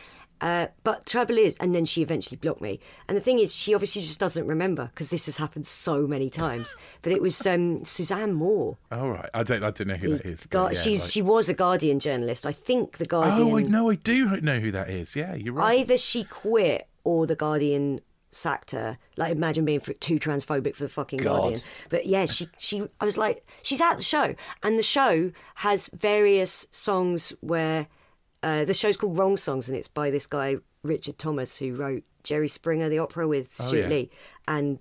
Uh, but trouble is, and then she eventually blocked me. And the thing is, she obviously just doesn't remember because this has happened so many times. But it was um, Suzanne Moore. All right, I don't I don't know who that is. Gar- yeah, she's like- she was a Guardian journalist. I think the Guardian. Oh, I know, I do know who that is. Yeah, you're right. Either she quit or the Guardian sacked her. Like imagine being too transphobic for the fucking God. Guardian. But yeah, she she I was like she's at the show and the show has various songs where uh, the show's called Wrong Songs and it's by this guy Richard Thomas who wrote Jerry Springer the opera with Stewart Oh, yeah. Lee. And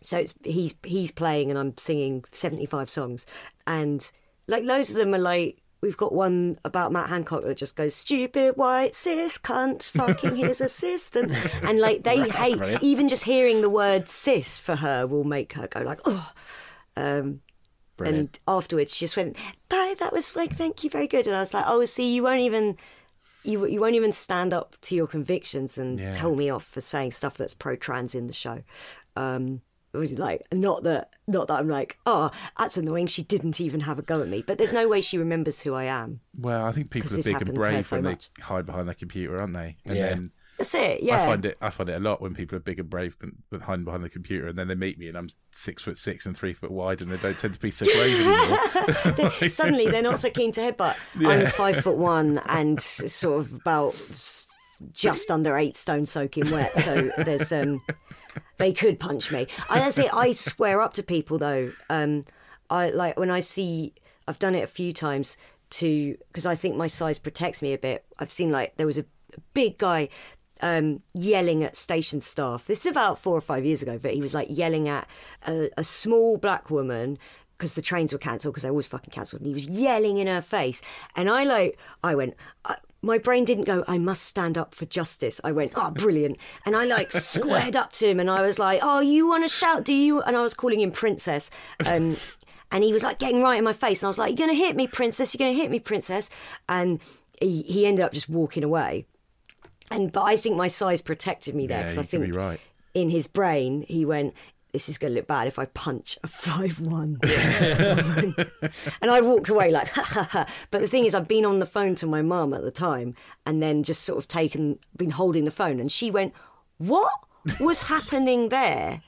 so it's, he's he's playing and I'm singing 75 songs. And like loads of them are like we've got one about Matt Hancock that just goes stupid white cis cunt fucking his assistant. And like they hate brilliant. even just hearing the word cis for her will make her go like oh um and afterwards she just went bye that was like thank you very good. And I was like oh see you won't even you you won't even stand up to your convictions and Yeah. tell me off for saying stuff that's pro trans in the show. Um, it was like not that not that I'm like oh that's annoying. She didn't even have a go at me, but there's no way she remembers who I am. Well, I think people are big and happened to her brave so when much. they hide behind their computer, aren't they? And Yeah. then That's it. Yeah. I find it I find it a lot when people are big and brave and hiding behind the computer, and then they meet me and I'm six foot six and three foot wide, and they don't tend to be so brave anymore. Suddenly they're not so keen to headbutt. I'm five foot one and sort of about just under eight stone soaking wet. So there's um, they could punch me. I, that's it. I square up to people though. Um, I like when I see. I've done it a few times to because I think my size protects me a bit. I've seen like there was a big guy um, yelling at station staff. This is about four or five years ago, but he was like yelling at a, a small black woman because the trains were cancelled because they always fucking cancelled, and he was yelling in her face. And I like, I went. I, my brain didn't go, I must stand up for justice. I went, oh, brilliant. And I like squared up to him and I was like, oh, you want to shout, do you? And I was calling him princess. Um, and he was like getting right in my face. And I was like, you're going to hit me, princess. You're going to hit me, princess. And he, he ended up just walking away. And but I think my size protected me there because you I think right. in his brain he went, this is going to look bad if I punch a five one. and I walked away like, ha ha ha. But the thing is, I've been on the phone to my mum at the time, and then just sort of taken, been holding the phone, and she went, "What was happening there?"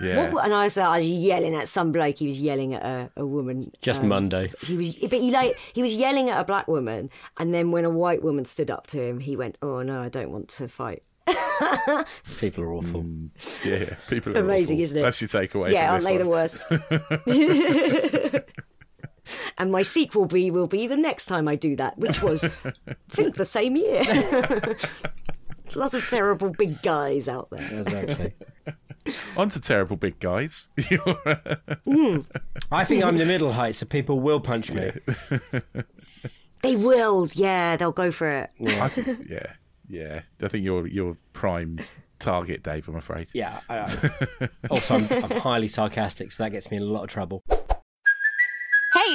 Yeah. What, and I was, I was yelling at some bloke. He was yelling at a, a woman. Just um, Monday. He was, but he like he was yelling at a black woman, and then when a white woman stood up to him, he went, "Oh no, I don't want to fight." People are awful. Mm. Yeah, people are Amazing, awful. isn't it? That's your takeaway. yeah, from aren't this they the worst? and my sequel be will be the next time I do that, which was I think the same year. Lots of terrible big guys out there. Exactly. On to terrible big guys. Hmm. I think I'm the middle height, so people will punch me. They will, yeah, they'll go for it. I think, yeah, yeah. I think you're you're prime target, Dave. I'm afraid. Yeah. I, I- also, I'm, I'm highly sarcastic, so that gets me in a lot of trouble.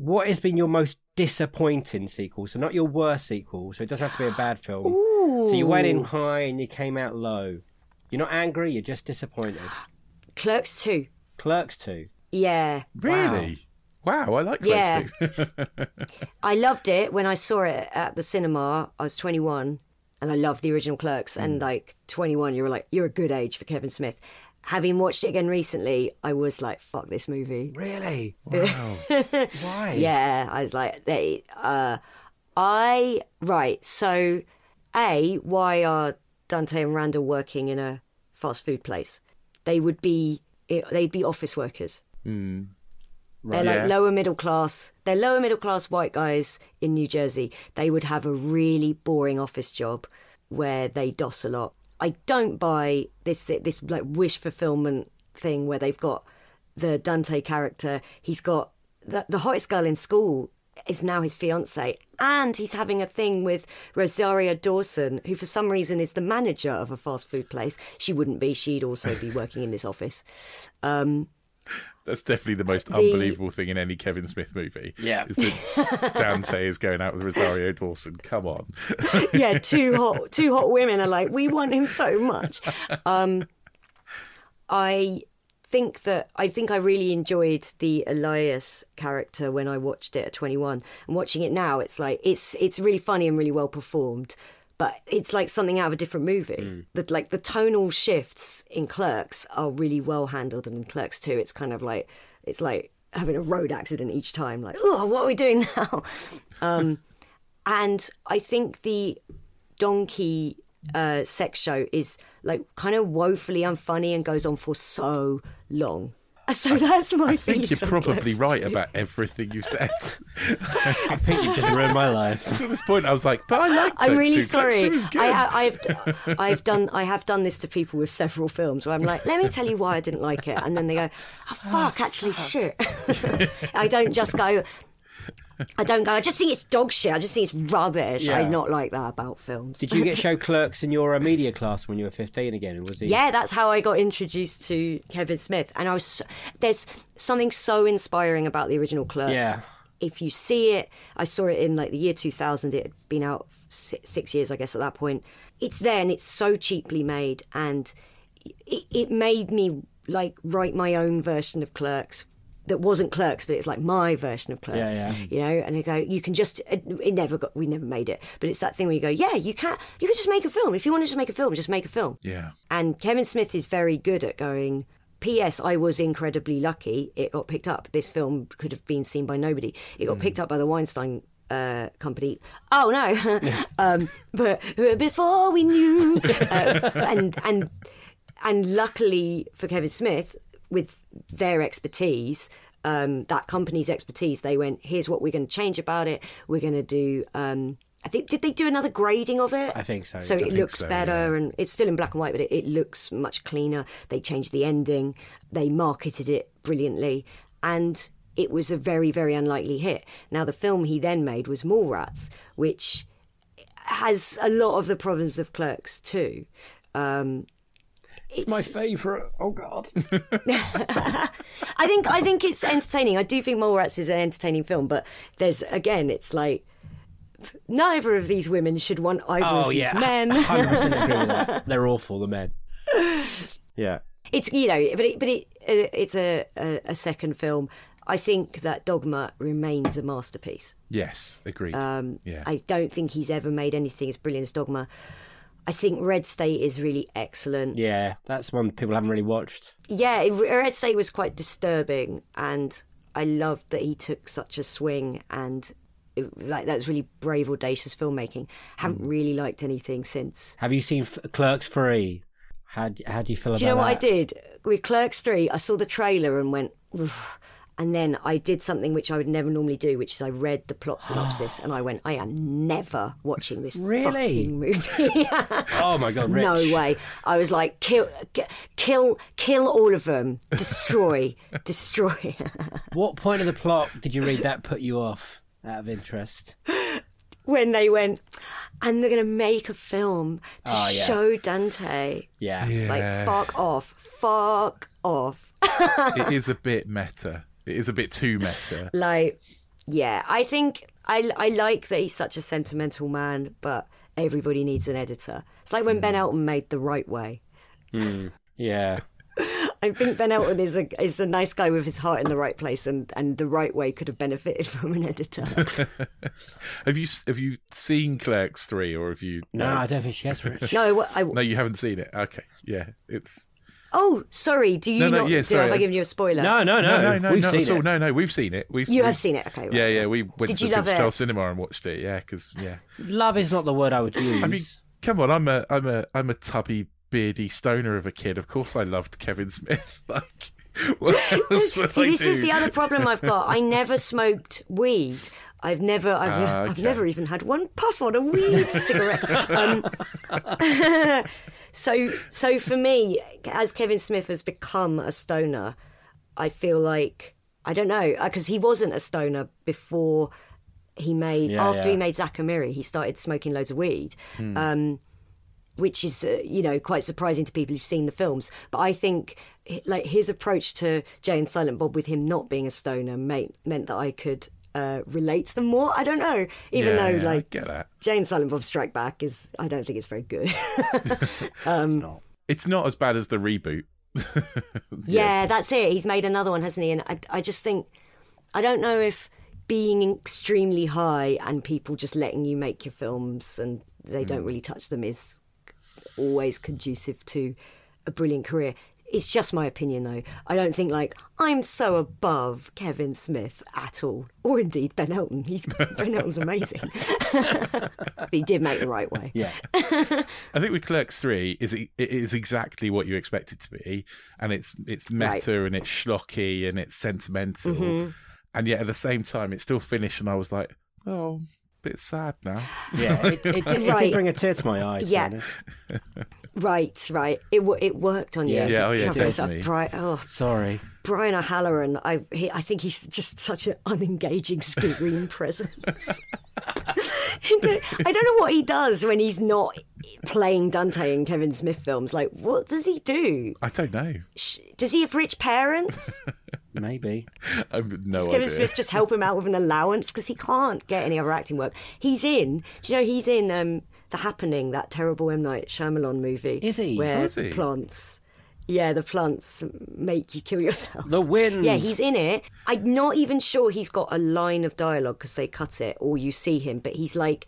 What has been your most disappointing sequel? So not your worst sequel. So it doesn't have to be a bad film. So you went in high and you came out low. You're not angry. You're just disappointed. Clerks two. Clerks two. Yeah. Really? Wow, I like Clerks Yeah. too. I loved it when I saw it at the cinema. I was 21 and I loved the original Clerks. And mm. like 21, you were like, you're a good age for Kevin Smith. Having watched it again recently, I was like, fuck this movie. Really? Wow. Why? Yeah, I was like, they, uh, I, right. So, A, why are Dante and Randall working in a fast food place? They would be, they'd be office workers. They're like Yeah. lower middle class. They're lower middle class white guys in New Jersey. They would have a really boring office job where they doss a lot. I don't buy this this like wish fulfillment thing where they've got the Dante character. He's got the, the hottest girl in school is now his fiance, and he's having a thing with Rosario Dawson, who for some reason is the manager of a fast food place. She wouldn't be. She'd also be working in this office. Um, That's definitely the most unbelievable thing in any Kevin Smith movie. Yeah. Is that Dante is going out with Rosario Dawson. Come on. yeah, two hot two hot women are like, we want him so much. Um, I think that I think I really enjoyed the Elias character when I watched it at 21. And watching it now, it's like it's it's really funny and really well performed. But it's like something out of a different movie. That like the tonal shifts in Clerks are really well handled, and in Clerks too, it's kind of like it's like having a road accident each time. Like, oh, what are we doing now? Um, and I think the donkey uh, sex show is like kind of woefully unfunny and goes on for so long. So that's my thing. I think you're probably right too. about everything you said. I think you just ruined my life. to this point, I was like, but I like Clerks I'm really 2. Sorry. 2 is good. I, ha- I've I've done I have done this to people with several films where I'm like, let me tell you why I didn't like it, and then they go, oh, fuck, actually, shit. I don't just go. I don't go. I just think it's dog shit. I just think it's rubbish. Yeah. I'm not like that about films. Did you get show Clerks in your uh, media class when you were 15 again? Was he? Yeah, that's how I got introduced to Kevin Smith, and I was. So, there's something so inspiring about the original Clerks. Yeah. If you see it, I saw it in like the year 2000. It had been out six years, I guess, at that point. It's there, and it's so cheaply made, and it, it made me like write my own version of Clerks. That wasn't Clerks, but it's like my version of Clerks. yeah. You know, and I go, you can just. It, it never got. We never made it, but it's that thing where you go, yeah, you can. You can just make a film if you want to just make a film. Just make a film. yeah. And Kevin Smith is very good at going, P.S. I was incredibly lucky. It got picked up. This film could have been seen by nobody. It got picked up by the Weinstein uh, company. Oh no! um, but before we knew, uh, and and and luckily for Kevin Smith, with their expertise, um, that company's expertise, they went, "Here's what we're going to change about it. We're going to do." Um, I think did they do another grading of it? I think so, So I it looks so, better, yeah. and it's still in black and white, but it, it looks much cleaner. They changed the ending. They marketed it brilliantly, and it was a very very unlikely hit. Now the film he then made was Mallrats, which has a lot of the problems of Clerks too. Um, it's My favourite. Oh God. I think I think it's entertaining. I do think Mallrats is an entertaining film, but there's again, it's like neither of these women should want either oh of these yeah. men. Percent agree. They're awful. The men. Yeah. It's you know, but it, but it, uh, it's a, a a second film. I think that Dogma remains a masterpiece. Yes, agreed. Um, yeah. I don't think he's ever made anything as brilliant as Dogma. I think Red State is really excellent. Yeah. That's one people haven't really watched. Yeah, Red State was quite disturbing, and I loved that he took such a swing and. It, like that was really brave, audacious filmmaking. Haven't mm. really liked anything since. Have you seen F- Clerks Three? How how do you feel about it? Do you know what I did with Clerks Three? I saw the trailer and went. And then I did something which I would never normally do, which is I read the plot synopsis and I went, I am never watching this Really? fucking movie. Oh my God, Rich. no way. I was like, kill, kill, kill all of them, destroy, destroy. What point of the plot did you read that put you off? Out of interest. when they went, and they're going to make a film to Oh, yeah. show Dante. Yeah. Like, fuck off, fuck off. it is a bit meta. It is a bit too meta. Like, yeah, I think I, I like that he's such a sentimental man, but everybody needs an editor. It's like when Ben hmm. Elton made The Right Way. Hmm. Yeah. I think Ben Elton is a is a nice guy with his heart in the right place, and, and The Right Way could have benefited from an editor. Have you have you seen Clerks three, or have you? No, I don't think she has, Rich. no, what- I, No, you haven't seen it. Okay, yeah, it's oh, sorry. Do you No, no, not? yeah, do- sorry. Have I given you a spoiler? No, no, no. no, no, no, We've not seen at all. it. No, no, we've seen it. We've You we've- have seen it. Okay. right, Yeah, yeah, we went Did to you the love Prince it? Charles Cinema and watched it. Yeah, because yeah, Love is not the word I would use. I mean, come on, I'm a I'm a I'm a tubby beardy stoner of a kid. Of course, I loved Kevin Smith. like, what else See, I this is the other problem I've got. I never smoked weed. I've never, I've, Ah, I've never even had one puff on a weed cigarette. Um, so, so for me, as Kevin Smith has become a stoner, I feel like I don't know because he wasn't a stoner before he made. Yeah, after yeah. he made Zack and Miri, he started smoking loads of weed. Um, which is uh, you know quite surprising to people who've seen the films. But I think like his approach to Jay and Silent Bob with him not being a stoner made, meant that I could uh, relate to them more. I don't know, even Yeah, though yeah, like that. Silent Bob Strike Back is I don't think it's very good. It's not as bad as the reboot. yeah, that's it. He's made another one, hasn't he? And I, I just think I don't know if being extremely high and people just letting you make your films and they don't really touch them is always conducive to a brilliant career. It's just my opinion, though. I don't think like I'm so above Kevin Smith at all, or indeed Ben Elton. He's Ben Elton's amazing, but he did make the right way. Yeah. I think with Clerks three is it is exactly what you expect it to be, and it's it's meta Right. and it's schlocky and it's sentimental, Mm-hmm. and yet at the same time it still finished, and I was like, oh, bit sad now. Yeah. It, it, it, it did bring a tear to my eye. Yeah. honest. Right, right. It it worked on you. Yeah. Yeah, oh yeah, Trouble definitely. Bri- oh, Sorry. Brian O'Halloran, I he, I think he's just such an unengaging screen presence. I don't know what he does when he's not playing Dante in Kevin Smith films. Like, what does he do? I don't know. Does he have rich parents? Maybe. I've no Does Kevin idea. Smith just help him out with an allowance because he can't get any other acting work? He's in. Do you know he's in um, The Happening, that terrible M Night Shyamalan movie? Is he? Where Oh, is the he? plants, yeah, the plants make you kill yourself. The wind. Yeah, he's in it. I'm not even sure he's got a line of dialogue because they cut it or you see him, but he's like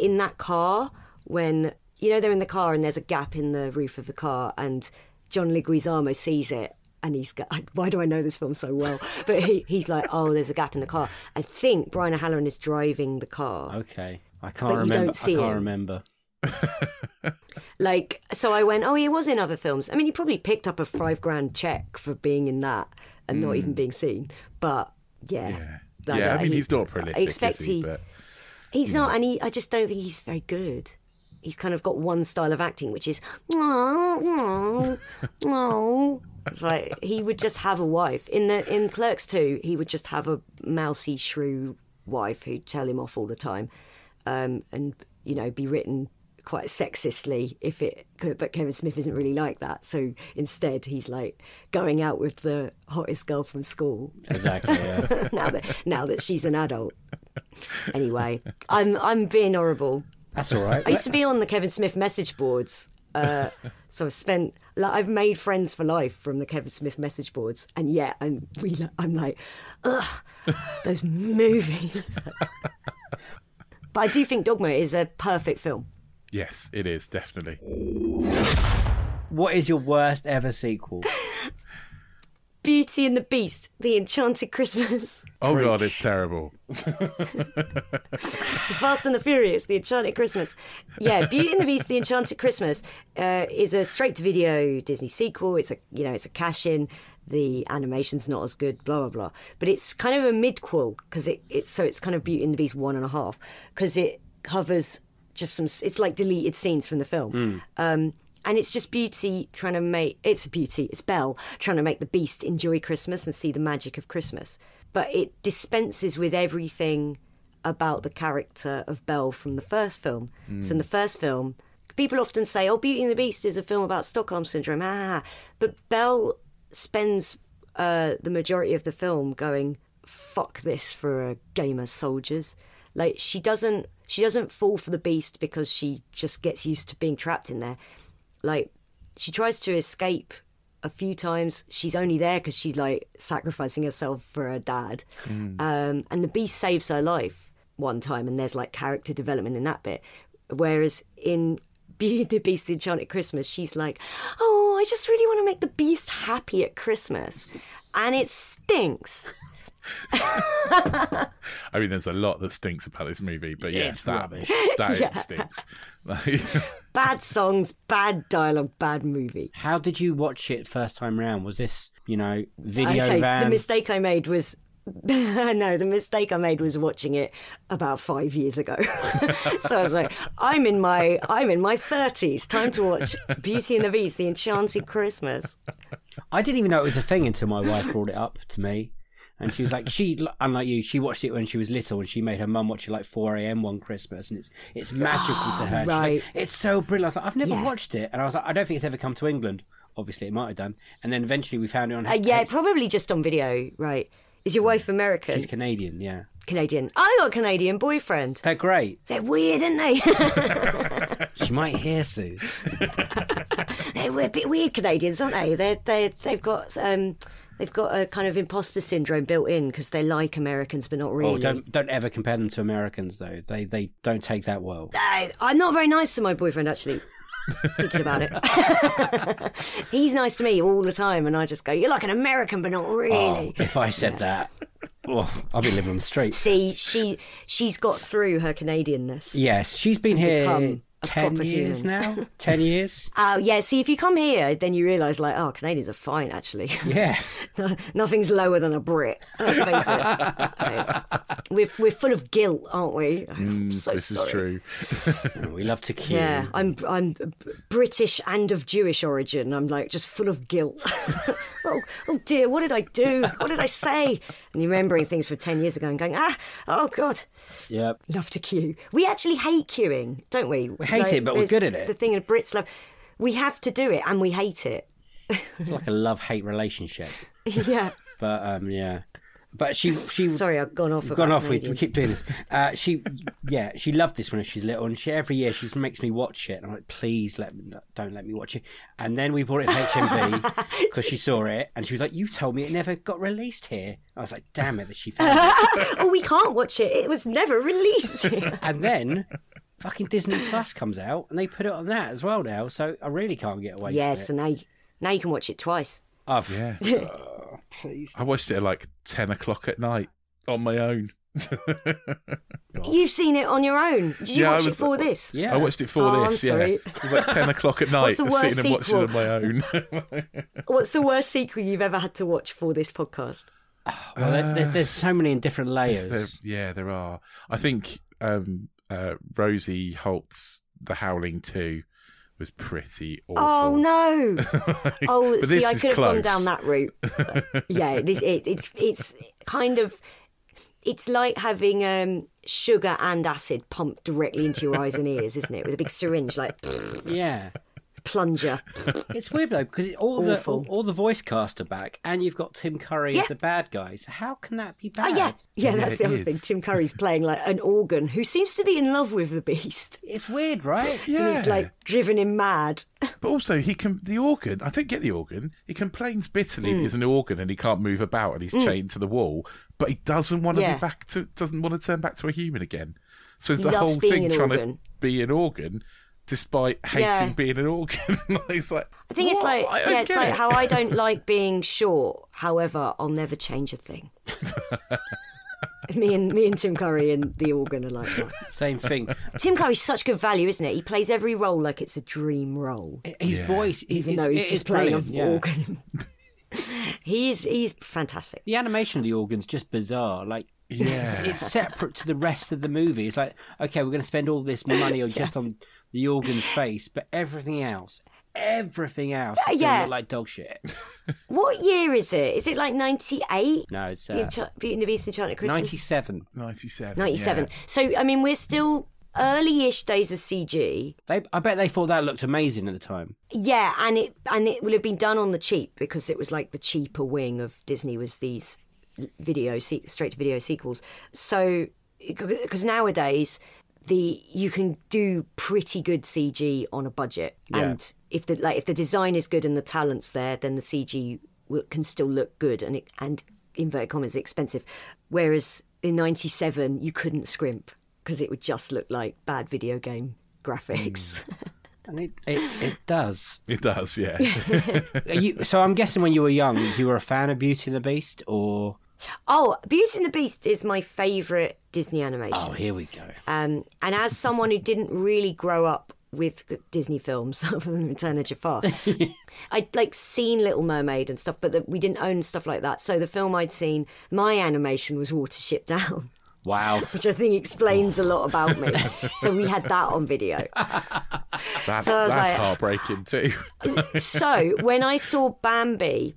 in that car when, you know, they're in the car and there's a gap in the roof of the car and John Leguizamo sees it. And he's got, why do I know this film so well? But he, he's like, oh, there's a gap in the car. I think Brian O'Halloran is driving the car. Okay. I can't But you don't see I can't him. remember. Like, so I went, oh, he was in other films. I mean, he probably picked up a five grand check for being in that and not even being seen. But yeah. Yeah, I yeah. I mean, he- he's not prolific. I expect he? he. But He's not, and he, I just don't think he's very good. He's kind of got one style of acting, which is, oh, oh, oh. like he would just have a wife in the in Clerks too. He would just have a mousy shrew wife who'd tell him off all the time, um, and you know be written quite sexistly if it but Kevin Smith isn't really like that so instead he's like going out with the hottest girl from school Exactly. Yeah. now that now that she's an adult anyway I'm I'm being horrible That's all right. I used to be on the Kevin Smith message boards. Uh, so I've spent, like, I've made friends for life from the Kevin Smith message boards, and yet I'm really, I'm like, ugh, those movies. but I do think Dogma is a perfect film. Yes, it is definitely. What is your worst ever sequel? Beauty and the Beast, The Enchanted Christmas, Oh god, it's terrible. The Fast and the Furious, The Enchanted Christmas. Yeah, Beauty and the Beast, The Enchanted Christmas uh, is a straight-to-video Disney sequel. It's a you know it's a cash-in. The animation's not as good, blah blah blah. But it's kind of a midquel because it, it's so it's kind of Beauty and the Beast one and a half because it covers just some. It's like deleted scenes from the film. Um, and it's just beauty trying to make it's beauty it's belle trying to make the beast enjoy christmas and see the magic of christmas. But it dispenses with everything about the character of belle from the first film. So in the first film people often say oh beauty and the beast is a film about stockholm syndrome. Ah. But belle spends uh, the majority of the film going fuck this for a game of soldiers. Like she doesn't she doesn't fall for the beast because she just gets used to being trapped in there. Like she tries to escape a few times. She's only there because she's like sacrificing herself for her dad. Um, and the beast saves her life one time and there's like character development in that bit. Whereas in Beauty the Beast, the Enchanted Christmas, she's like, oh, I just really want to make the beast happy at Christmas. And it stinks. I mean, there's a lot that stinks about this movie, but yeah, It's that, that Yeah. stinks. Bad songs, bad dialogue, bad movie. How did you watch it first time round? Was this, you know, video say van? the mistake I made was no, the mistake I made was watching it about five years ago. so I was like, I'm in my I'm in my thirties. Time to watch Beauty and the Beast, The Enchanted Christmas. I didn't even know it was a thing until my wife brought it up to me. And she was like, she, unlike you, she watched it when she was little and she made her mum watch it like 4 a.m. one Christmas and it's it's magical to her. She's like, it's so brilliant. I was like, I've never Yeah. watched it. And I was like, I don't think it's ever come to England. Obviously, it might have done. And then eventually we found it on Uh, yeah, probably just on video, right? Is your wife American? She's Canadian, yeah. Canadian. I got a Canadian boyfriend. They're great. They're weird, aren't they? She might hear Sue. They're a bit weird Canadians, aren't they? They they they've got um they've got a kind of imposter syndrome built in because they like Americans but not oh, really. Oh, don't don't ever compare them to Americans though. They they don't take that well. I'm not very nice to my boyfriend actually. Thinking about it, he's nice to me all the time, and I just go, "You're like an American, but not oh, really." If I said that, oh, I'll be living on the street. See, she she's got through her Canadianness. Yes, she's been here Become a ten years human. now. Ten years. Oh yeah, see, if you come here, then you realise like, oh, Canadians are fine actually. Yeah. Nothing's lower than a Brit. Let's face it. Right. We're we're full of guilt, aren't we? I'm so Mm, this sorry. is true. We love to kill. Yeah, I'm I'm British and of Jewish origin. I'm like just full of guilt. oh, oh dear, what did I do? What did I say? And you're remembering things from ten years ago and going, ah, oh god, Yep. love to queue. We actually hate queuing, don't we? We hate it, but we're good at it. The thing that Brits love, we have to do it, and we hate it. It's like a love hate relationship. yeah. But um, yeah. But she she Sorry, I've gone off. We've gone off. We, we keep doing this. Uh, she, yeah, she loved this when she's little, and she every year she makes me watch it. And I'm like, please let me, don't let me watch it. And then we bought it in HMV because she saw it, and she was like, you told me it never got released here. I was like, damn it, that she found it. oh, we can't watch it. It was never released. And then fucking Disney Plus comes out, and they put it on that as well now. So I really can't get away. yes, from and now you, now you can watch it twice. it. I've, Yeah. Oh, please. I watched it at like 10 o'clock at night on my own. You've seen it on your own. Did you Yeah, I watch it for this? Yeah. I watched it for Oh, I'm this, yeah. It was like 10 o'clock at night, What's the worst sitting and watching it on my own. What's the worst sequel you've ever had to watch for this podcast? Well, there, there- there's so many in different layers. There- yeah, there are. I think um, uh, Rosie Holt's The Howling Two was pretty awful. Oh no! Oh, But see, this I could have gone down that route. yeah, this, it, it's it's kind of it's like having um, sugar and acid pumped directly into your eyes and ears, isn't it? With a big syringe, like Yeah. Plunger. It's weird though because all the all, all the voice cast are back, and you've got Tim Curry Yeah. as the bad guy. So how can that be Oh bad? yeah, yeah. That's it the other is. thing. Tim Curry's playing like an organ who seems to be in love with the beast, It's weird, right? yeah. and it's like driven him mad. But also, he can the organ. I don't get the organ. He complains bitterly that hmm. he's an organ and he can't move about and he's hmm. chained to the wall. But he doesn't want to Yeah. be back to. Doesn't want to turn back to a human again. So is He the whole thing trying organ. to be an organ, despite hating Yeah. being an organ? He's like, I think it's like I don't yeah, it's like it." how I don't like being short. However, I'll never change a thing. me and me and Tim Curry and the organ are like that. Same thing. Tim Curry's such good value, isn't it? He plays every role like it's a dream role, His voice, even is, though he's just playing an yeah. organ. he's he's fantastic. The animation of the organ's just bizarre. Like, Yeah. it's separate to the rest of the movie. It's like, okay, we're going to spend all this money on just on the organ's face, but everything else, everything else, is Yeah. yeah, look like dog shit. What year is it? Is it like ninety eight? No, it's uh, Beauty and the Beast and Enchanted Christmas. ninety-seven. ninety-seven. 97. yeah. So I mean, we're still early-ish days of CG. They, I bet they thought that looked amazing at the time. Yeah, and it and it will have been done on the cheap because it was like the cheaper wing of Disney was these video se- straight to video sequels. So because nowadays the you can do pretty good CG on a budget, Yeah. and if the like if the design is good and the talent's there, then the CG will, can still look good and it, and inverted commas expensive. Whereas in '97 you couldn't scrimp because it would just look like bad video game graphics. Hmm. And it, it, it does. It does, yeah. You, so I'm guessing when you were young, you were a fan of Beauty and the Beast, or Oh, Beauty and the Beast is my favourite Disney animation. oh, here we go. Um, and as someone who didn't really grow up with Disney films other than Return of Jafar, I'd like seen Little Mermaid and stuff, but the, we didn't own stuff like that. So the film I'd seen, my animation was Watership Down, Wow. which I think explains a lot about me. so we had that on video. That's, So that's like- heartbreaking too. so when I saw Bambi,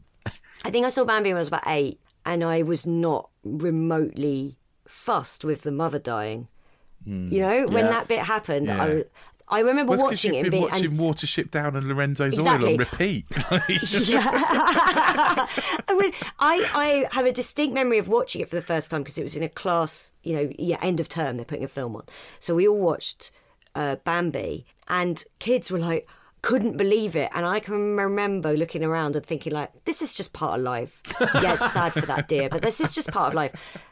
I think I saw Bambi when I was about eight, and I was not remotely fussed with the mother dying. You know, when Yeah. that bit happened, Yeah. I, I remember Well, watching it you've and been being. watching and, Watership Down and Lorenzo's Oil Exactly. on repeat. I, mean, I, I have a distinct memory of watching it for the first time because it was in a class, you know, yeah, end of term, they're putting a film on. So we all watched uh, Bambi, and kids were like, couldn't believe it. And I can remember looking around and thinking, like, this is just part of life. Yeah, it's sad for that deer, but this is just part of life.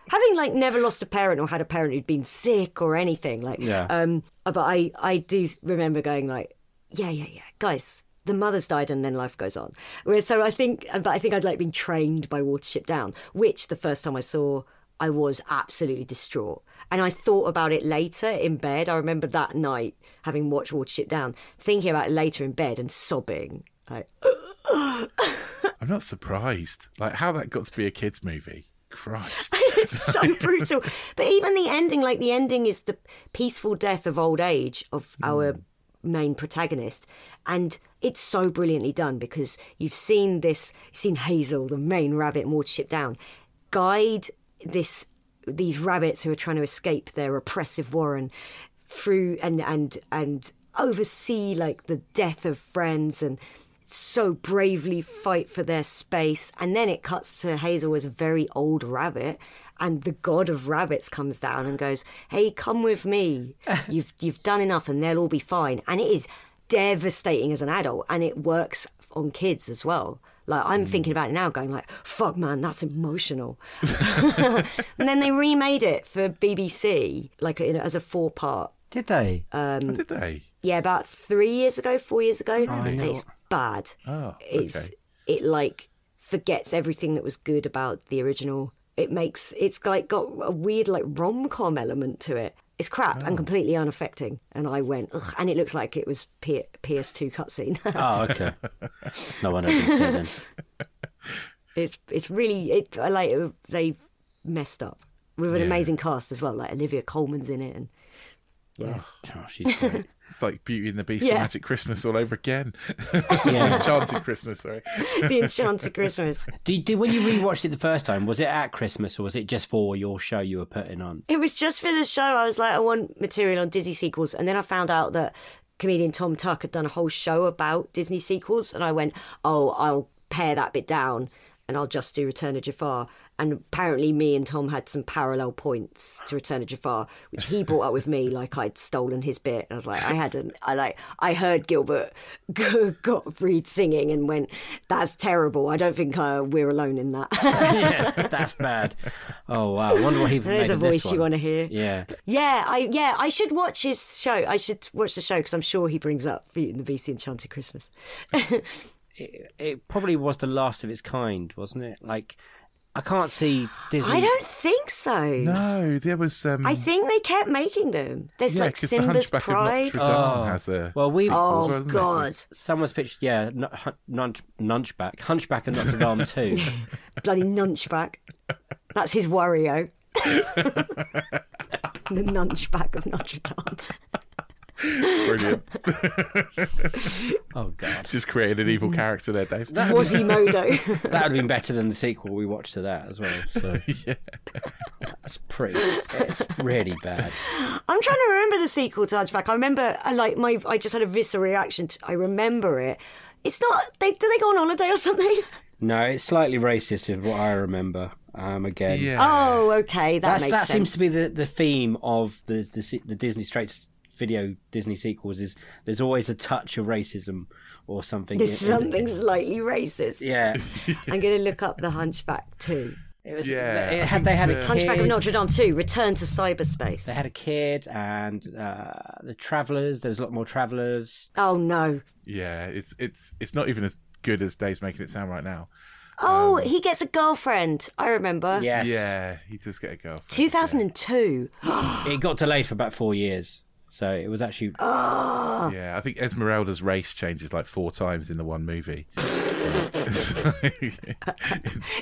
Having, like, never lost a parent or had a parent who'd been sick or anything, like, Yeah. um, but I, I do remember going, like, yeah, yeah, yeah, guys, the mother's died and then life goes on. So I think, but I think I'd like been trained by Watership Down, which the first time I saw, I was absolutely distraught. And I thought about it later in bed. I remember that night having watched Watership Down, thinking about it later in bed and sobbing. Like, I'm not surprised. Like how that got to be a kids' movie. Christ. it's so brutal. But even the ending, like the ending is the peaceful death of old age of hmm. our main protagonist. And it's so brilliantly done because you've seen this, you've seen Hazel, the main rabbit in Watership Down, guide this these rabbits who are trying to escape their oppressive warren through and and and oversee like the death of friends and so bravely fight for their space. And then it cuts to hazel as a very old rabbit and the god of rabbits comes down and goes hey come with me. You've you've done enough and they'll all be fine. And it is devastating as an adult and it works on kids as well like i'm mm. thinking about it now going like fuck man that's emotional and then they remade it for bbc like in, as a four part Did they? How did they? yeah, about three years ago, four years ago. I know. it's bad. Oh, It's okay. it like forgets everything that was good about the original. It makes it's like got a weird like rom com element to it. It's crap Oh. and completely unaffecting. And I went, Ugh, and it looks like it was P- PS2 cutscene. Oh, okay. no one didn't say it's it's really it. Like they've messed up with an Yeah. amazing cast as well. Like Olivia Colman's in it, and Yeah. Oh, she's great. It's like Beauty and the Beast Yeah. and Magic Christmas all over again. Yeah. Enchanted Christmas, sorry. the Enchanted Christmas. Did, did when you rewatched it the first time? Was it at Christmas or was it just for your show you were putting on? It was just for the show. I was like, I want material on Disney sequels. And then I found out that comedian Tom Tuck had done a whole show about Disney sequels. And I went, oh, I'll pare that bit down and I'll just do Return of Jafar. And apparently, me and Tom had some parallel points to Return of Jafar, which he brought up with me like I'd stolen his bit. And I was like, I hadn't. I like, I heard Gilbert Gottfried singing and went, "That's terrible. I don't think uh, we're alone in that." yeah, that's bad. Oh wow, I wonder what he There's made a voice you want to hear. Yeah, Yeah, I yeah, I should watch his show. I should watch the show because I'm sure he brings up Beauty and the Beast, Enchanted Christmas. it, it probably was the last of its kind, wasn't it? Like, I can't see Disney. I don't think so. No, there was. Um, I think they kept making them. There's yeah, like 'cause the Simba's Hunchback Pride. of Oh. has a. Well, we- sequel Oh well, isn't it? God, Someone's pitched, yeah, n- nunch, nunchback, Hunchback and Notre Dame too. bloody nunchback. That's his Wario. the nunchback of Notre Dame. Brilliant. Oh god, Just created an evil character there, Dave. Quasimodo. that would have been better than the sequel we watched to that as well. So yeah. that's pretty. It's really bad. I'm trying to remember the sequel to Hunchback. I remember, I like my, I just had a visceral reaction. To, I remember it. It's not. They do they go on holiday or something? No, it's slightly racist, is what I remember. Um, again, Yeah. Oh, okay, that That's, makes that sense. seems to be the, the theme of the, the the Disney straight video Disney sequels. Is there's always a touch of racism or something. There's in- in- something slightly racist. Yeah, I'm going to look up the Hunchback too. it was. Yeah, it had they had a kid. Hunchback of Notre Dame too. Return to cyberspace. They had a kid and uh, the Travelers. There's a lot more Travelers. Oh no. Yeah, it's it's it's not even as good as Dave's making it sound right now. Oh, Um, he gets a girlfriend. I remember. Yes. Yeah, he does get a girlfriend. 2002. It got delayed for about four years, so it was actually. Oh. Yeah, I think Esmeralda's race changes like four times in the one movie. It's-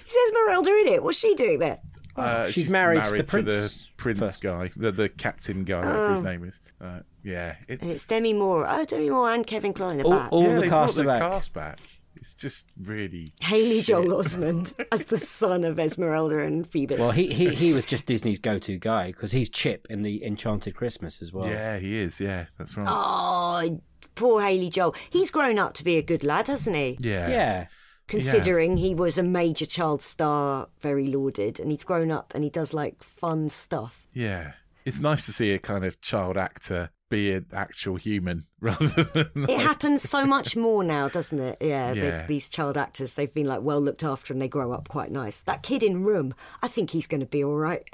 Is Esmeralda in it? What's she doing there? uh, she's married to the to the prince prince first. guy, the, the captain guy, whatever his name is. Uh, yeah, it's, And it's Demi Moore. Oh, Demi Moore and Kevin Kline are All- back. all- yeah, the cast the back. cast back. It's just really Haley shit. Joel Osment as the son of Esmeralda and Phoebus. Well, he, he he was just Disney's go-to guy because he's Chip in the Enchanted Christmas as well. Yeah, he is. Yeah, that's right. Oh, poor Haley Joel. He's grown up to be a good lad, hasn't he? yeah, Yeah. Considering he was a major child star, very lauded, and he's grown up and he does like fun stuff. yeah. It's nice to see a kind of child actor be an actual human rather than It happens so much more now, doesn't it? Yeah, the- Yeah. these child actors, they've been like well looked after and they grow up quite nice. That kid in Room, I think he's going to be all right.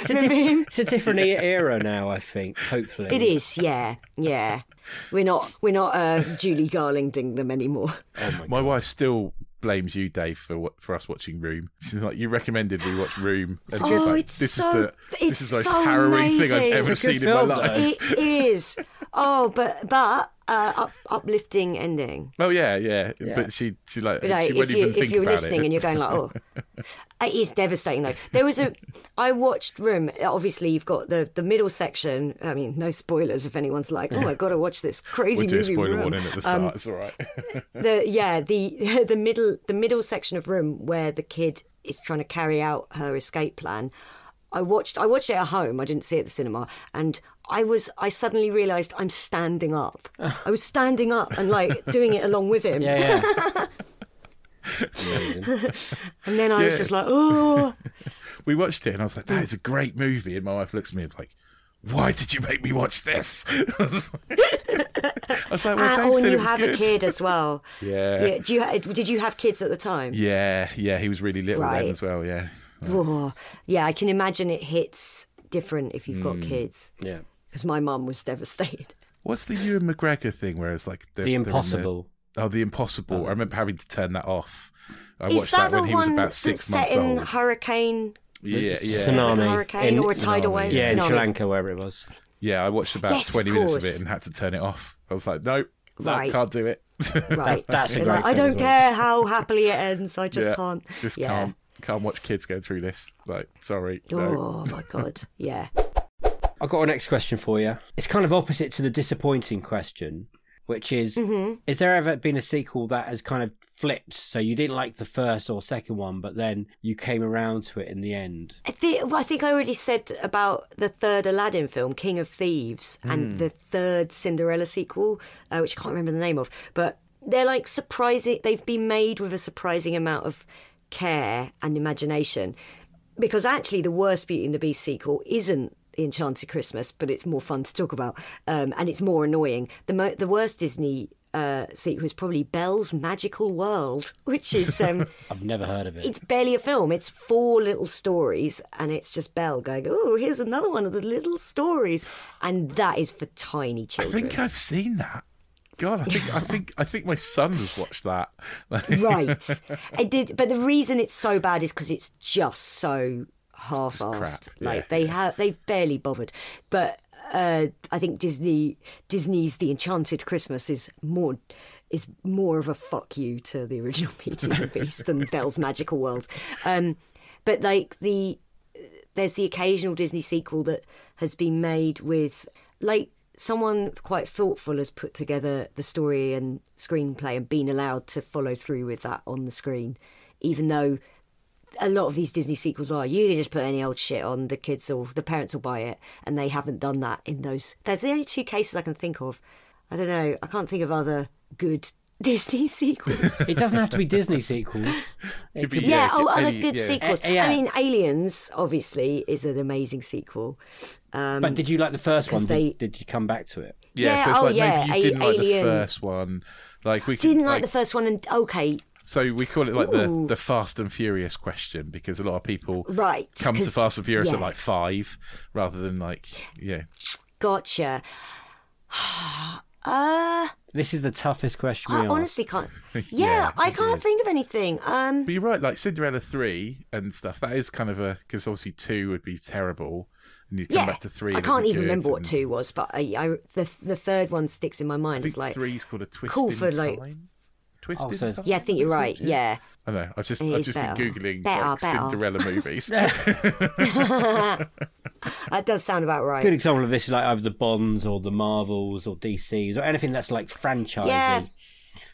It's a, diff- it's a different era now, I think. Hopefully, It is, yeah, yeah. We're not, we're not uh, Julie Garlanding them anymore. My wife still blames you, Dave, for what, for us watching Room. She's like, "You recommended we watch Room," and she's Oh, like, it's "This so- is the it's this is the most so harrowing thing I've amazing. ever It's a good seen in my life." though. It is. Oh, but but uh, up, uplifting ending. Oh yeah, yeah, Yeah. But she she like Like, she won't if you even think if you're about listening it. and you're going like, oh, it is devastating though. There was a, I watched Room. Obviously, you've got the the middle section. I mean, no spoilers if anyone's like, oh, I've got to watch this crazy we'll do a movie. spoiler Room. warning at the start. Um, it's all right. the yeah the the middle the middle section of room where the kid is trying to carry out her escape plan i watched i watched it at home i didn't see it at the cinema and i was i suddenly realized i'm standing up i was standing up and like doing it along with him Yeah, yeah. And then i was just like oh we watched it, and I was like, "That is a great movie." And my wife looks at me and like, "Why did you make me watch this?" I was like, I was like, "Well, ah, oh, and, Dave oh, and you have good." a kid as well Yeah. do you did you have kids at the time Yeah, yeah, he was really little then as well. Yeah, oh, yeah i can imagine it hits different if you've got hmm. kids Yeah. because my mum was devastated what's the Ewan McGregor thing where it's like The the, they're in Impossible. oh, the Impossible. Oh. I remember having to turn that off. I Is watched that, that, the when he was one about that's six set months in old. hurricane? yeah, yeah, Tsunami. a hurricane in- or a tidal wave? Yeah, in Tsunami. Sri Lanka, wherever it was. yeah. I watched about Yes, of twenty minutes of it and had to turn it off. I was like, nope, no, Right. can't do it. Right. that's a great like, I don't as well. care how happily it ends. I just yeah, can't. just yeah. can't can't watch kids go through this. Like, sorry, no. Oh my god. Yeah. I've got a next question for you. It's kind of opposite to the disappointing question, which is Mm-hmm. Is there ever been a sequel that has kind of flipped? So you didn't like the first or second one, but then you came around to it in the end? I think, I think I already said about the third Aladdin film, King of Thieves, and the third Cinderella sequel, uh, which I can't remember the name of, but they're like surprising. They've been made with a surprising amount of care and imagination, because actually the worst Beauty and the Beast sequel isn't the Enchanted Christmas, but it's more fun to talk about, um, and it's more annoying. The mo- the worst Disney. Uh, sequel is probably Belle's Magical World, which is um, I've never heard of it. it's barely a film. It's four little stories, and it's just Belle going, "Oh, here's another one of the little stories," and that is for tiny children. I think I've seen that. God, I think I think I think my son has watched that. right. I did, but the reason it's so bad is because it's just so half-assed. crap, Like yeah, they have, they've barely bothered. But uh, I think Disney, Disney's The Enchanted Christmas is more. Is more of a fuck you to the original Beauty and the Beast than Belle's Magical World, um, but like the there's the occasional Disney sequel that has been made with like someone quite thoughtful has put together the story and screenplay and been allowed to follow through with that on the screen, even though a lot of these Disney sequels are you just put any old shit on the kids or the parents will buy it, and they haven't done that in those. There's the only two cases I can think of. I don't know. I can't think of other good Disney sequels. It doesn't have to be Disney sequels. Could be- Yeah, Yeah, oh, other any- good yeah. sequels. Uh, yeah. I mean, Aliens obviously is an amazing sequel. but did you like the first one? Did, they- did you come back to it? Yeah, Yeah, so it's oh, like yeah, maybe you didn't like the first one. Like we could, Didn't like the first one, and okay, So we call it like the, Ooh. the Fast and Furious question because a lot of people Right, come to Fast and Furious yeah. at like five rather than like yeah. gotcha. Uh, This is the toughest question I asked. honestly can't. Yeah, Yeah, I can't is. think of anything. Um, But you're right, like Cinderella three and stuff. That is kind of a because obviously two would be terrible, and you come yeah, back to three. I can't even remember what two was, but I, I the the third one sticks in my I mind. think It's like three's called a twist cool in for, like- time. Twist Oh, so yeah, I think you're right. Yeah, I know. I've just I've just better. been googling Better, like better. Cinderella movies. that does sound about right. Good example of this is like either the Bonds or the Marvels or DCs or anything that's like franchising. Yeah.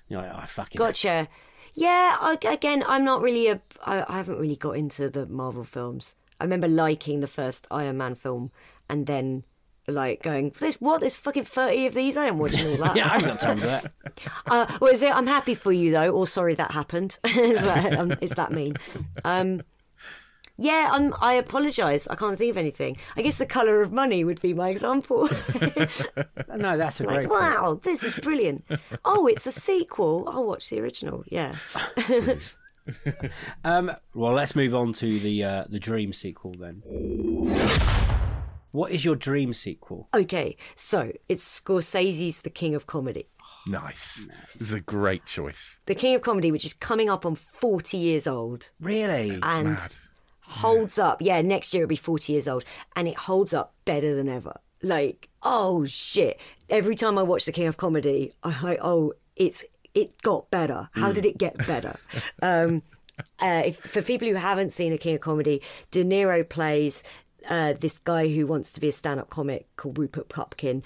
You're like, oh, fucking. Gotcha. Yeah, I, again, I'm not really a. I, I haven't really got into the Marvel films. I remember liking the first Iron Man film, and then like going, "There's what? There's fucking thirty of these. I am watching all that." Yeah, I haven't got time for that. Uh, well, is it? I'm happy for you though, or sorry that happened. is, that, um, is that mean? Um, yeah, I'm, I apologise. I can't think of anything. I guess the colour of money would be my example. No, that's a great. like, point. wow, this is brilliant. Oh, it's a sequel. I'll watch the original. Yeah. Um, well, let's move on to the uh, the Dream sequel then. What is your dream sequel? Okay, so it's Scorsese's The King of Comedy. nice. This is a great choice. The King of Comedy, which is coming up on 40 years old Really? and Mad. holds up. Yeah, next year it'll be 40 years old and it holds up better than ever. Like, oh shit. Every time I watch The King of Comedy, I'm like, oh, it's it got better. How did it get better? um, uh, if, for people who haven't seen A King of Comedy, De Niro plays uh, this guy who wants to be a stand-up comic called Rupert Pupkin,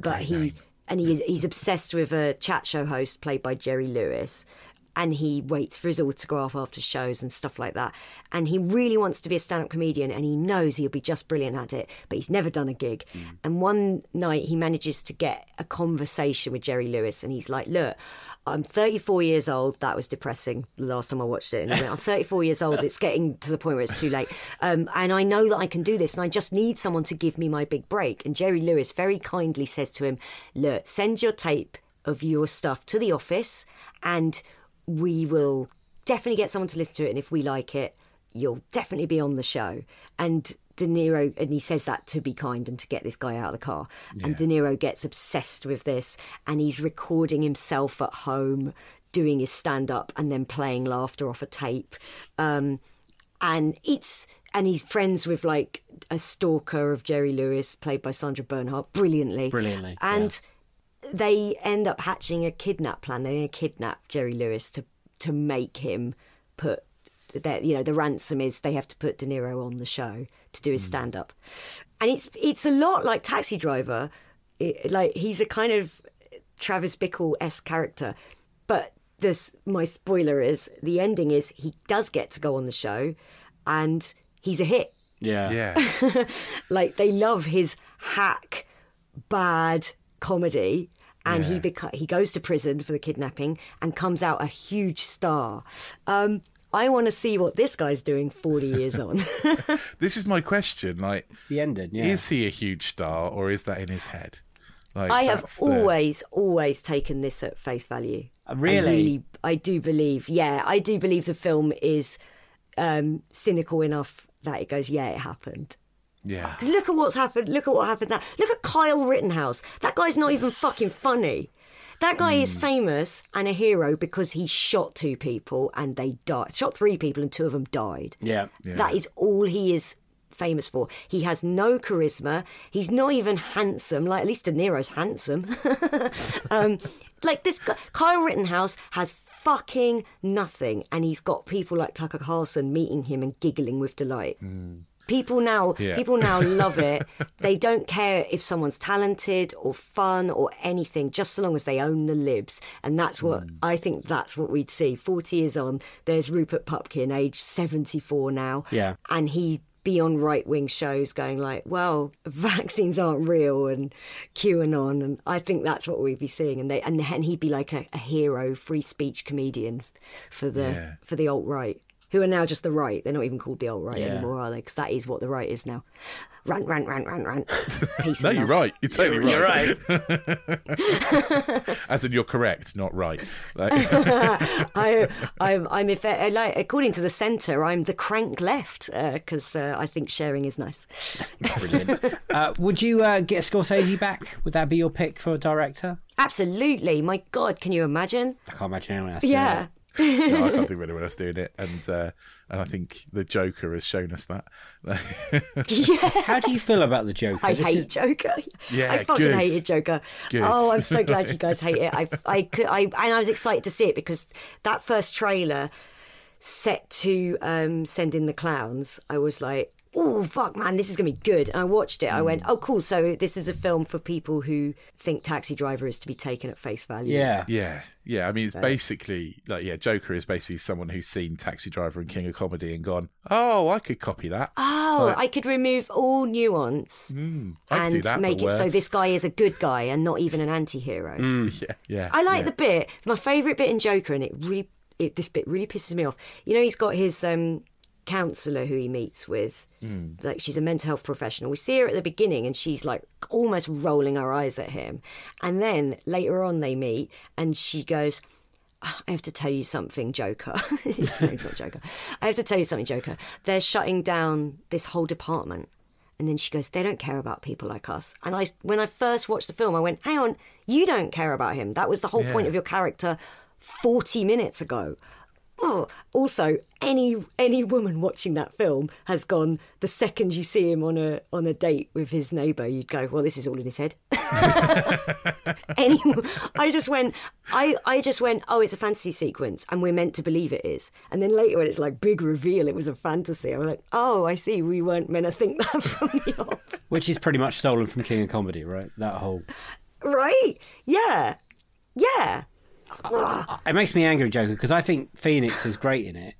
but he and he is, he's obsessed with a chat show host played by Jerry Lewis. And he waits for his autograph after shows and stuff like that. And he really wants to be a stand up comedian and he knows he'll be just brilliant at it, but he's never done a gig. And one night he manages to get a conversation with Jerry Lewis and he's like, Look, I'm 34 years old. That was depressing the last time I watched it. I'm 34 years old. It's getting to the point where it's too late. Um, and I know that I can do this and I just need someone to give me my big break. And Jerry Lewis very kindly says to him, Look, send your tape of your stuff to the office and we will definitely get someone to listen to it. And if we like it, you'll definitely be on the show. And De Niro, and he says that to be kind and to get this guy out of the car. And De Niro gets obsessed with this and he's recording himself at home doing his stand up and then playing laughter off a tape. Um, and it's and he's friends with like a stalker of Jerry Lewis, played by Sandra Bernhard, brilliantly. Brilliantly, And they end up hatching a kidnap plan. To kidnap Jerry Lewis to to make him put that you know the ransom is they have to put De Niro on the show to do his stand up, and it's it's a lot like Taxi Driver, it, like he's a kind of Travis Bickle esque character, but this my spoiler is the ending is he does get to go on the show, and he's a hit. Yeah. Yeah. Like they love his hack, bad comedy, and he Yeah. beca- he goes to prison for the kidnapping and comes out a huge star. Um, I want to see what this guy's doing forty years on. this is my question. Like, The ending. Yeah. is he a huge star or is that in his head? Like, I have that's the- always, always taken this at face value. Uh, I really? really, I do believe. Yeah, I do believe the film is um, cynical enough that it goes, yeah, it happened. Yeah. 'Cause look at what's happened. Look at what happened now. Look at Kyle Rittenhouse. That guy's not even fucking funny. That guy is famous and a hero because he shot two people and they died. Shot three people and two of them died. Yeah. That is all he is famous for. He has no charisma. He's not even handsome. Like at least De Niro's handsome. um, like this guy, Kyle Rittenhouse has fucking nothing, and he's got people like Tucker Carlson meeting him and giggling with delight. People now, Yeah. people now love it. They don't care if someone's talented or fun or anything, just so long as they own the libs. And that's what hmm. I think. That's what we'd see. Forty years on, there's Rupert Pupkin, age seventy-four now, Yeah. and he be on right-wing shows going like, "Well, vaccines aren't real," and QAnon, and I think that's what we'd be seeing. And they and, and he'd be like a, a hero, free speech comedian for the Yeah. for the alt right. Who are now just the right? They're not even called the alt right Yeah. anymore, are they? Because that is what the right is now. Rant, rant, rant, rant, rant. Peace. No, and you're right. You're totally You're right. right. As in, you're correct, not right. Like, I, I'm, I'm if, uh, like according to the centre, I'm the crank left because uh, I think sharing is nice. Brilliant. uh, would you uh, get Scorsese back? Would that be your pick for a director? Absolutely, my God, can you imagine? I can't imagine anyone else. doing Yeah. It. no, I can't think of anyone else doing it, and uh, and I think the Joker has shown us that. yeah. How do you feel about the Joker? I This hate is- Joker. Yeah, I fucking good. hated Joker. Good. Oh, I'm so glad you guys hate it. I, I, could, I, and I was excited to see it because that first trailer set to um, send in the clowns. I was like, oh fuck, man, this is gonna be good. And I watched it. I Mm. went, oh cool. So this is a film for people who think Taxi Driver is to be taken at face value. Yeah. Yeah, yeah. I mean, it's basically like yeah, Joker is basically someone who's seen Taxi Driver and King of Comedy and gone, oh, I could copy that. Oh, Like- I could remove all nuance Mm, I do and that, make it so this guy is a good guy and not even an anti-hero. Yeah, yeah. I like yeah. the bit. My favourite bit in Joker, and it really, it, this bit really pisses me off. You know, he's got his um, counsellor who he meets with. Like she's a mental health professional. We see her at the beginning, and she's like almost rolling her eyes at him. And then later on, they meet, and she goes. "Ah, I have to tell you something, Joker. His name's not Joker. I have to tell you something, Joker. They're shutting down this whole department. And then she goes, they don't care about people like us. And I, when I first watched the film, I went, hang on, you don't care about him. That was the whole point of your character 40 minutes ago. Oh, also, any any woman watching that film has gone. The second you see him on a on a date with his neighbour, you'd go, "Well, this is all in his head." any, I just went, I I just went, "Oh, it's a fantasy sequence," and we're meant to believe it is. And then later, when it's like big reveal, it was a fantasy. I was like, "Oh, I see. We weren't meant to think that from the off." Which is pretty much stolen from King of Comedy, right? That whole. Right? Yeah. Yeah. It makes me angry, Joker, because I think Phoenix is great in it,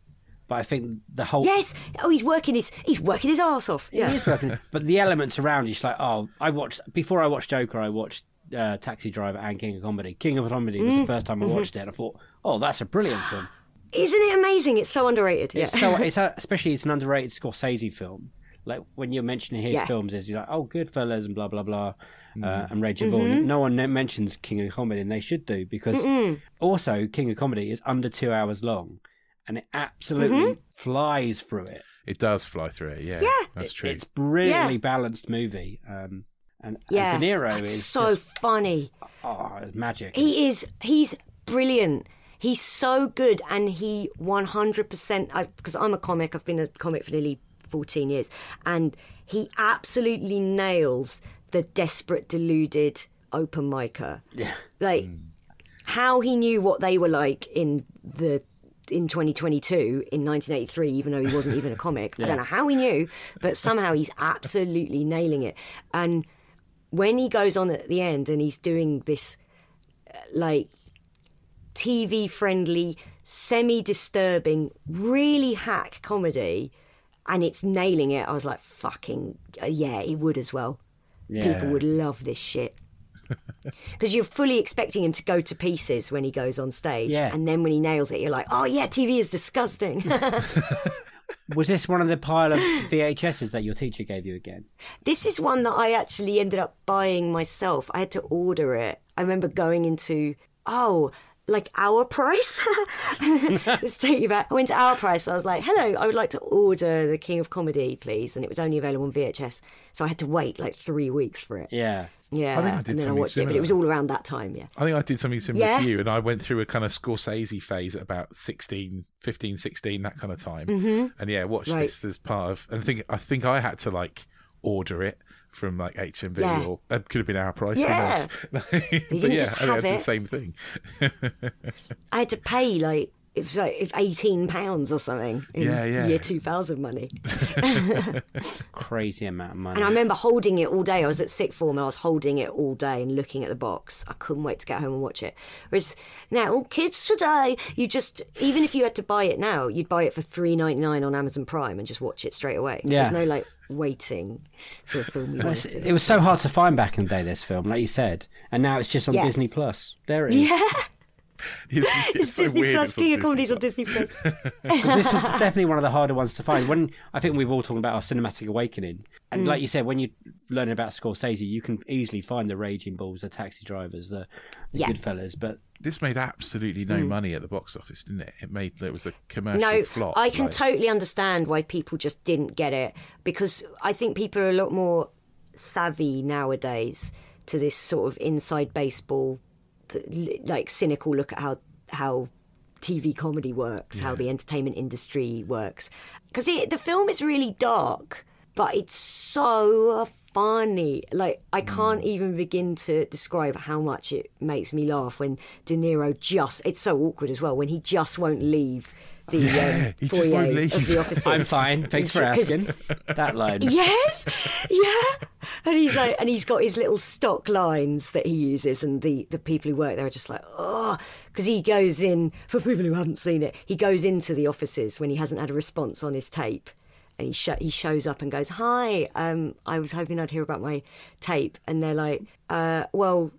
but I think the whole. Yes. Oh, he's working his he's working his ass off. Yeah. is working, but the elements around you, it's like, oh, I watched before I watched Joker, I watched uh, Taxi Driver and King of Comedy. King of Comedy was the first time I watched it, and I thought, oh, that's a brilliant film. Isn't it amazing? It's so underrated. Yeah. It's so it's a, especially it's an underrated Scorsese film. Like when you're mentioning his Yeah. films, is you're like, oh, Goodfellas and blah blah blah, uh, and Raging Mm-hmm. Bull. No one mentions King of Comedy, and they should do because also King of Comedy is under two hours long, and it absolutely Mm-hmm. flies through it. It does fly through it. Yeah, Yeah. that's It- true. It's brilliantly Yeah. balanced movie. Um, and, yeah. and De Niro It's is so just, funny. oh, it's magic. He is. He's brilliant. He's so good, and he one hundred percent. Because I'm a comic. I've been a comic for nearly fourteen years, and he absolutely nails the desperate, deluded open micer. Yeah. Like how he knew what they were like in the in 2022 in 1983, even though he wasn't even a comic. I don't know how he knew, but somehow he's absolutely nailing it. And when he goes on at the end and he's doing this, uh, like, TV friendly, semi disturbing, really hack comedy, and it's nailing it, I was like, fucking, yeah, he would as well. People would love this shit. Because you're fully expecting him to go to pieces when he goes on stage. Yeah. And then when he nails it, you're like, oh, yeah, TV is disgusting. Was this one of the pile of VHSs that your teacher gave you again? This is one that I actually ended up buying myself. I had to order it. I remember going into oh, like Our Price. Let's take you back. I went to Our Price. I was like, "Hello, I would like to order the King of Comedy, please." And it was only available on VHS, so I had to wait like three weeks for it. Yeah. Yeah, I think I did and then I something watched it, but it was all around that time. Yeah, I think I did something similar Yeah. to you, and I went through a kind of Scorsese phase at about 16, 15, 16, that kind of time. And yeah, watched Mm-hmm. Right. this as part of, and I think I think I had to like order it from like HMV Yeah. or it could have been Our Price. Yeah. knows? didn't yeah, just I have had the same thing. I had to pay like it was like if eighteen pounds or something in Yeah, yeah. year two thousand money. Crazy amount of money. And I remember holding it all day. I was at sixth form and I was holding it all day and looking at the box. I couldn't wait to get home and watch it. Whereas now, kids today, you just even if you had to buy it now, you'd buy it for three ninety nine on Amazon Prime and just watch it straight away. Yeah. There's no like waiting for a film you want to see. it was so hard to find back in the day, this film, like you said. And now it's just on Yeah. Disney Plus. There it is. Yeah, It's, it's it's so Disney weird Plus. it's on King of Comedies on Disney Plus. this was definitely one of the harder ones to find. When I think we've all talked about our cinematic awakening, and like you said, when you learn about Scorsese, you can easily find the Raging Bulls, the Taxi Drivers, the, the Yeah. Goodfellas. But This made absolutely no money at the box office, didn't it? It made it was a commercial Mm. No, flop. I can like- totally understand why people just didn't get it because I think people are a lot more savvy nowadays to this sort of inside baseball, th- like cynical look at how how TV comedy works, how the entertainment industry works. Because the film is really dark, but it's so funny. Like I can't even begin to describe how much it makes me laugh when De Niro just. It's so awkward as well when he just won't leave the Yeah, um, he just won't leave. of the offices. I'm fine. Thanks for asking. that line. Yes, yeah. And he's like, and he's got his little stock lines that he uses, and the the people who work there are just like, oh, because he goes in for people who haven't seen it. He goes into the offices when he hasn't had a response on his tape, and he sh- he shows up and goes, hi, um, I was hoping I'd hear about my tape, and they're like, uh, well.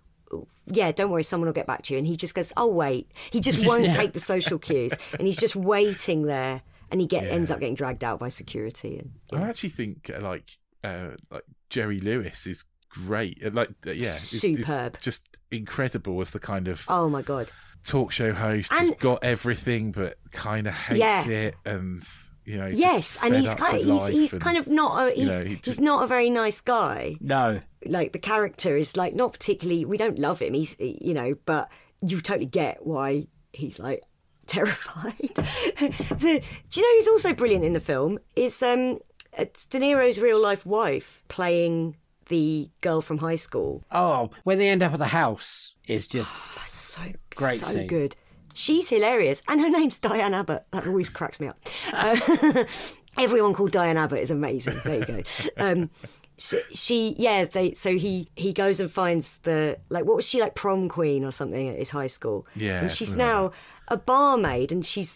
Yeah, don't worry, someone will get back to you. And he just goes, "Oh wait." He just won't take the social cues, and he's just waiting there. And he get ends up getting dragged out by security. And I actually think uh, like uh, like Jerry Lewis is great. Uh, Like uh, yeah, is- is Superb. just incredible as the kind of oh my god, talk show host He's got everything but kind of hates Yeah. it and you know he's yes, and he's kind of, he's, life he's and- kind of not a, you he's, know, he he's not a very nice guy. No. Like the character is like not particularly. We don't love him. He's you know, but you totally get why he's like terrified. the, do you know who's also brilliant in the film is um, it's De Niro's real life wife playing the girl from high school. Oh, when they end up at the house is just so Great so scene. good. She's hilarious, and her name's Diane Abbott. That always cracks me up. Uh, everyone called Diane Abbott is amazing. There you go. Um, she, she, yeah. They so he he goes and finds the like what was she like prom queen or something at his high school. Yeah, and she's now a barmaid, and she's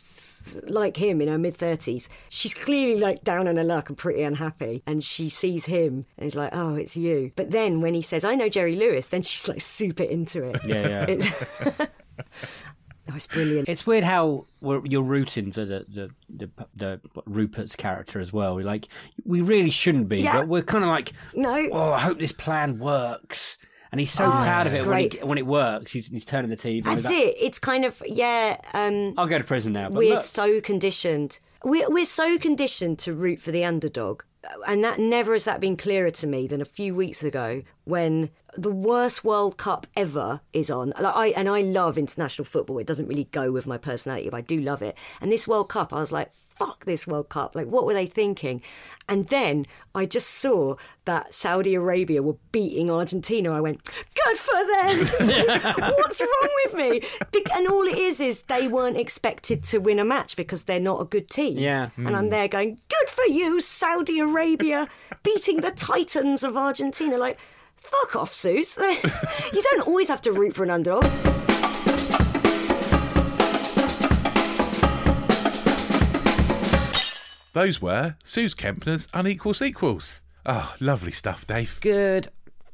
like him in her mid thirties. She's clearly like down on her luck and pretty unhappy. And she sees him and is like, "Oh, it's you." But then when he says, "I know Jerry Lewis," then she's like super into it. Yeah, yeah. It's, oh, it's brilliant. It's weird how we're, you're rooting for the the, the the Rupert's character as well. We're like we really shouldn't be, Yeah. but we're kind of like, No. oh, I hope this plan works. And he's so Oh, proud of it when, he, when it works. He's, he's turning the TV. That's it. It's kind of yeah. Um, I'll go to prison now. But we're look, so conditioned. We're we're so conditioned to root for the underdog, and that never has that been clearer to me than a few weeks ago when the worst World Cup ever is on. Like I and I love international football. It doesn't really go with my personality, but I do love it. And this World Cup, I was like, fuck this World Cup. Like, what were they thinking? And then I just saw that Saudi Arabia were beating Argentina. I went, good for them. What's wrong with me? And all it is is they weren't expected to win a match because they're not a good team. Yeah. And I'm hmm. there going, good for you, Saudi Arabia, beating the titans of Argentina. Like, fuck off, Sooz. you don't always have to root for an underdog. Those were Sooz Kempner's unequal sequels. Oh, ah, lovely stuff, Dave. Good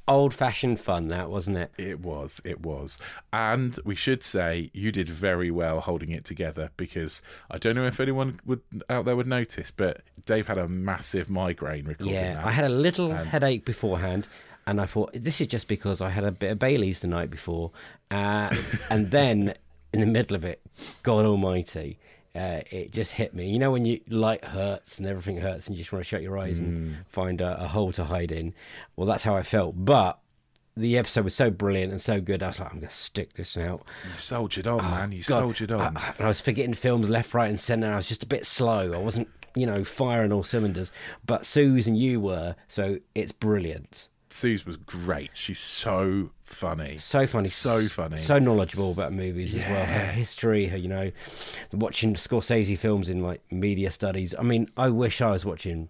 old fashioned fun, that wasn't it? It was, it was. And we should say you did very well holding it together because I don't know if anyone would out there would notice, but Dave had a massive migraine recording Yeah, that. I had a little And- headache beforehand, and I thought this is just because I had a bit of Bailey's the night before, uh, and then in the middle of it, God Almighty. Uh, it just hit me. You know when you light hurts and everything hurts, and you just want to shut your eyes Mm. and find a, a hole to hide in. Well, that's how I felt. But the episode was so brilliant and so good. I was like, I'm going to stick this out. You soldiered on, man. You Oh, God, soldiered on. I, I was forgetting films left, right, and centre. I was just a bit slow. I wasn't, you know, firing all cylinders. But Sooz and you were, so it's brilliant. Sooz was great. She's so funny. So funny, So funny. so knowledgeable about movies as well. Her history, her, you know, watching Scorsese films in like media studies. I mean, I wish I was watching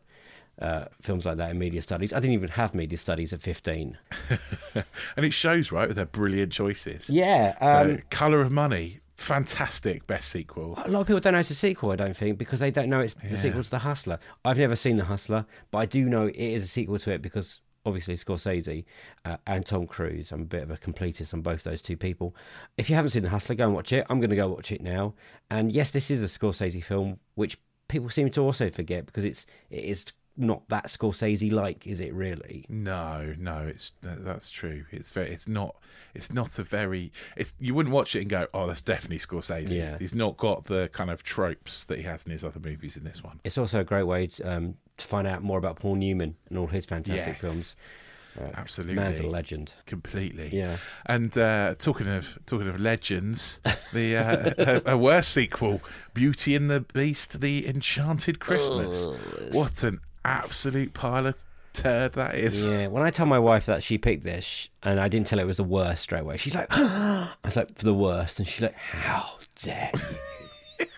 uh, films like that in media studies. I didn't even have media studies at fifteen. and it shows, right, with her brilliant choices. Yeah, So, um, Colour of Money, fantastic best sequel. A lot of people don't know it's a sequel, I don't think, because they don't know it's the sequel to The Hustler. I've never seen The Hustler, but I do know it is a sequel to it because obviously Scorsese uh, and Tom Cruise. I'm a bit of a completist on both those two people. If you haven't seen The Hustler, go and watch it. I'm going to go watch it now. And yes, this is a Scorsese film, which people seem to also forget because it's it is not that Scorsese like, is it really? No, no, it's that's true. It's very, it's not, it's not a very, it's you wouldn't watch it and go, oh, that's definitely Scorsese. Yeah. He's not got the kind of tropes that he has in his other movies in this one. It's also a great way to, um, to find out more about Paul Newman and all his fantastic Yes. films. Absolutely, Man's a legend. completely. Yeah. And uh, talking of talking of legends, the uh, a, a worse sequel, Beauty and the Beast: The Enchanted Christmas. What an absolute pile of turd that is. Yeah, when I told my wife that she picked this, and I didn't tell her it was the worst straight away, she's like, I was like, for the worst. And she's like, how dare you?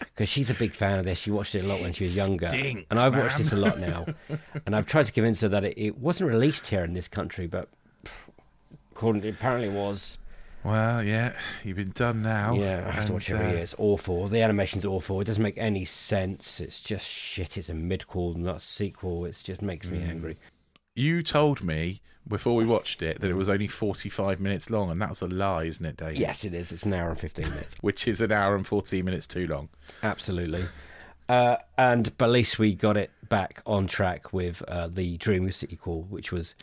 Because she's a big fan of this. She watched it a lot when she was younger. stinks, and I've watched this a lot now. and I've tried to convince her that it, it wasn't released here in this country, but according it apparently was. Well, yeah, you've been done now. Yeah, I have to watch it every uh, year. It's awful. The animation's awful. It doesn't make any sense. It's just shit. It's a midquel, not a sequel. It just makes Mm. me angry. You told me before we watched it that it was only forty-five minutes long, and that was a lie, isn't it, Dave? Yes, it is. It's an hour and 15 minutes. Which is an hour and fourteen minutes too long. Absolutely. Uh, and but at least we got it back on track with uh, the Dream sequel, which was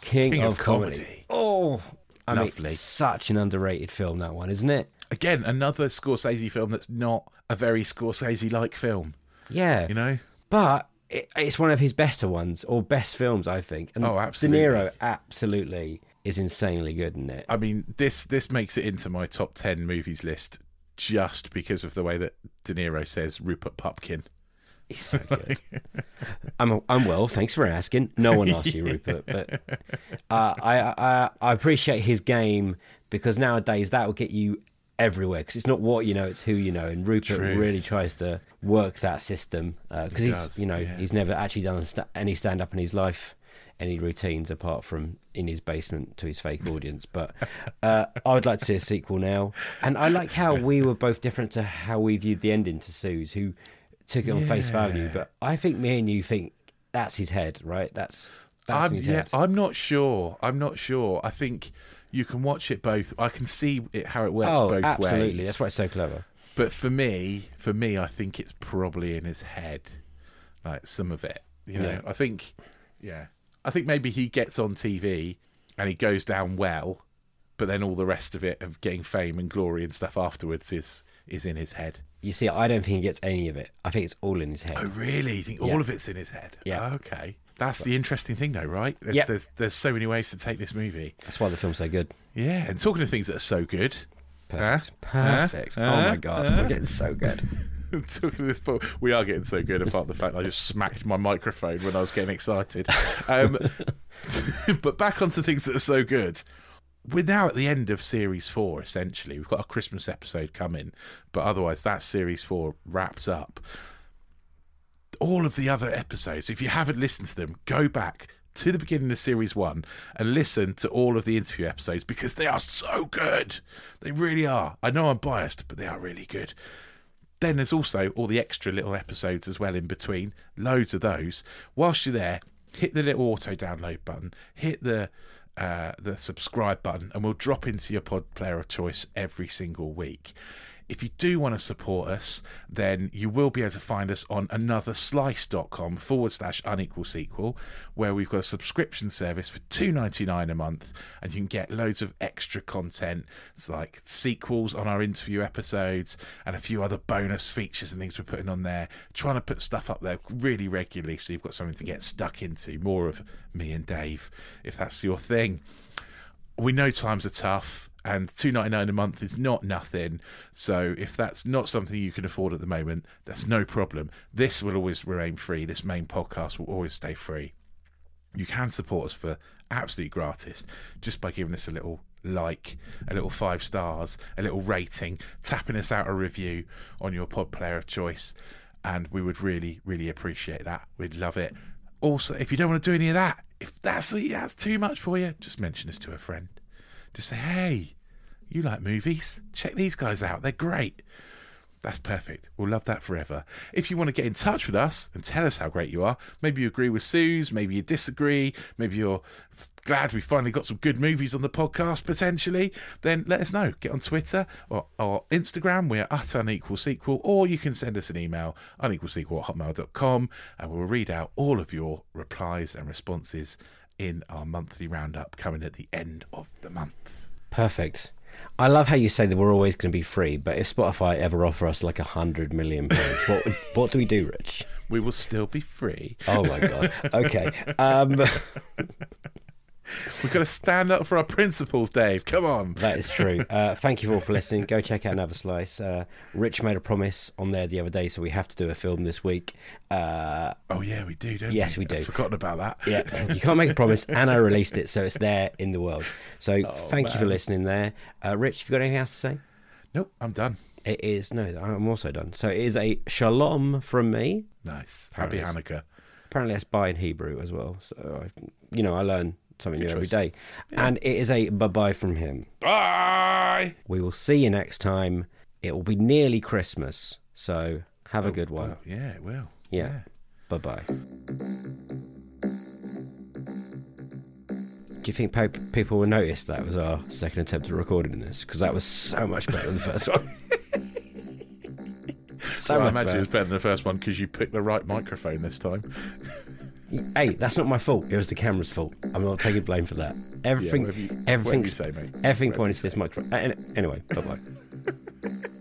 King, King of, of Comedy. Comedy. Oh, I Lovely. mean, such an underrated film that one, isn't it? Again, another Scorsese film that's not a very Scorsese-like film. Yeah, You know, but it, it's one of his better ones or best films, I think. And Oh, absolutely. De Niro absolutely is insanely good in it. I mean, this this makes it into my top ten movies list just because of the way that De Niro says Rupert Pupkin. He's so good. I'm I'm well. Thanks for asking. No one asked you, Rupert, but uh, I, I I appreciate his game because nowadays that will get you everywhere because it's not what you know, it's who you know. And Rupert True. really tries to work that system because He he's does, you know yeah. he's never actually done any stand up in his life. Any routines apart from in his basement to his fake audience, but uh, I would like to see a sequel now. And I like how we were both different to how we viewed the ending to Sooz, who took it on face value. But I think me and you think that's his head, right? That's that's I'm, his yeah, head. I'm not sure. I'm not sure. I think you can watch it both. I can see it, how it works oh, both absolutely. ways. Absolutely, that's why it's so clever. But for me, for me, I think it's probably in his head, like some of it. You know, Yeah. I think, yeah, I think maybe he gets on TV and he goes down well, but then all the rest of it of getting fame and glory and stuff afterwards is is in his head. You see, I don't think he gets any of it. I think it's all in his head. Oh, really? You think Yeah. all of it's in his head? Yeah. Oh, okay. That's the interesting thing, though, right? There's, Yep. there's there's so many ways to take this movie. That's why the film's so good. Yeah, and talking of things that are so good, Perfect. Huh? Perfect. Huh? Oh my god, Huh? we're getting so good. talking this, we are getting so good. Apart from the fact I just smacked my microphone when I was getting excited. Um, but back onto things that are so good. We're now at the end of series four. Essentially, we've got a Christmas episode coming, but otherwise, that series four wraps up. All of the other episodes, if you haven't listened to them, go back to the beginning of series one and listen to all of the interview episodes because they are so good. They really are. I know I'm biased, but they are really good. Then there's also all the extra little episodes as well in between. Loads of those. Whilst you're there, hit the little auto download button, hit the uh, the subscribe button, and we'll drop into your pod player of choice every single week. If you do want to support us, then you will be able to find us on anotherslice.com forward slash unequal sequel, where we've got a subscription service for two ninety nine a month, and you can get loads of extra content. It's like sequels on our interview episodes and a few other bonus features and things we're putting on there. Trying to put stuff up there really regularly so you've got something to get stuck into. More of me and Dave, if that's your thing we know times are tough and 2.99 a month is not nothing. So if that's not something you can afford at the moment that's no problem. This will always remain free. This main podcast will always stay free. You can support us for absolutely gratis just by giving us a little like a little five stars a little rating tapping us out a review on your pod player of choice. And we would really really appreciate that. We'd love it. Also if you don't want to do any of that if that's that's too much for you just mention us to a friend. Just say hey you like movies check these guys out they're great that's perfect. We'll love that forever. If you want to get in touch with us and tell us how great you are, maybe you agree with Sooz, maybe you disagree, maybe you're glad we finally got some good movies on the podcast potentially, then let us know. Get on Twitter or, or Instagram. We're at unequal sequel, or you can send us an email, unequalsequel at hotmail.com, and we'll read out all of your replies and responses in our monthly roundup coming at the end of the month. Perfect. I love how you say that we're always going to be free, but if Spotify ever offer us like a hundred million pounds, what what do we do, Rich? We will still be free. Oh my god. Okay. Um, We've got to stand up for our principles, Dave. Come on. that is true. Uh, thank you all for listening. Go check out Another Slice. Uh, Rich made a promise on there the other day, so we have to do a film this week. Uh, Oh yeah, we do, don't we? Yes, we do. I've forgotten about that. yeah, you can't make a promise, and I released it, so it's there in the world. So Oh, thank you for listening there. Uh, Rich, have you got anything else to say? Nope, I'm done. It is no, I'm also done. So it is a shalom from me. Nice. Happy. Hanukkah. Apparently, that's bye in Hebrew as well. So I, you know, I learn something Good new every choice. day. And it is a bye bye from him. Bye. We will see you next time. It will be nearly Christmas, so have a oh, good one. Well, yeah, it will. Yeah. Bye bye. Do you think people will notice that was our second attempt at recording this? Because that was so much better than the first one. so Well, I imagine better. it was better than the first one because you picked the right microphone this time. hey, that's not my fault. It was the camera's fault. I'm not taking blame for that. Everything, yeah, you, everything, say, everything pointed to this microphone. Anyway, bye bye.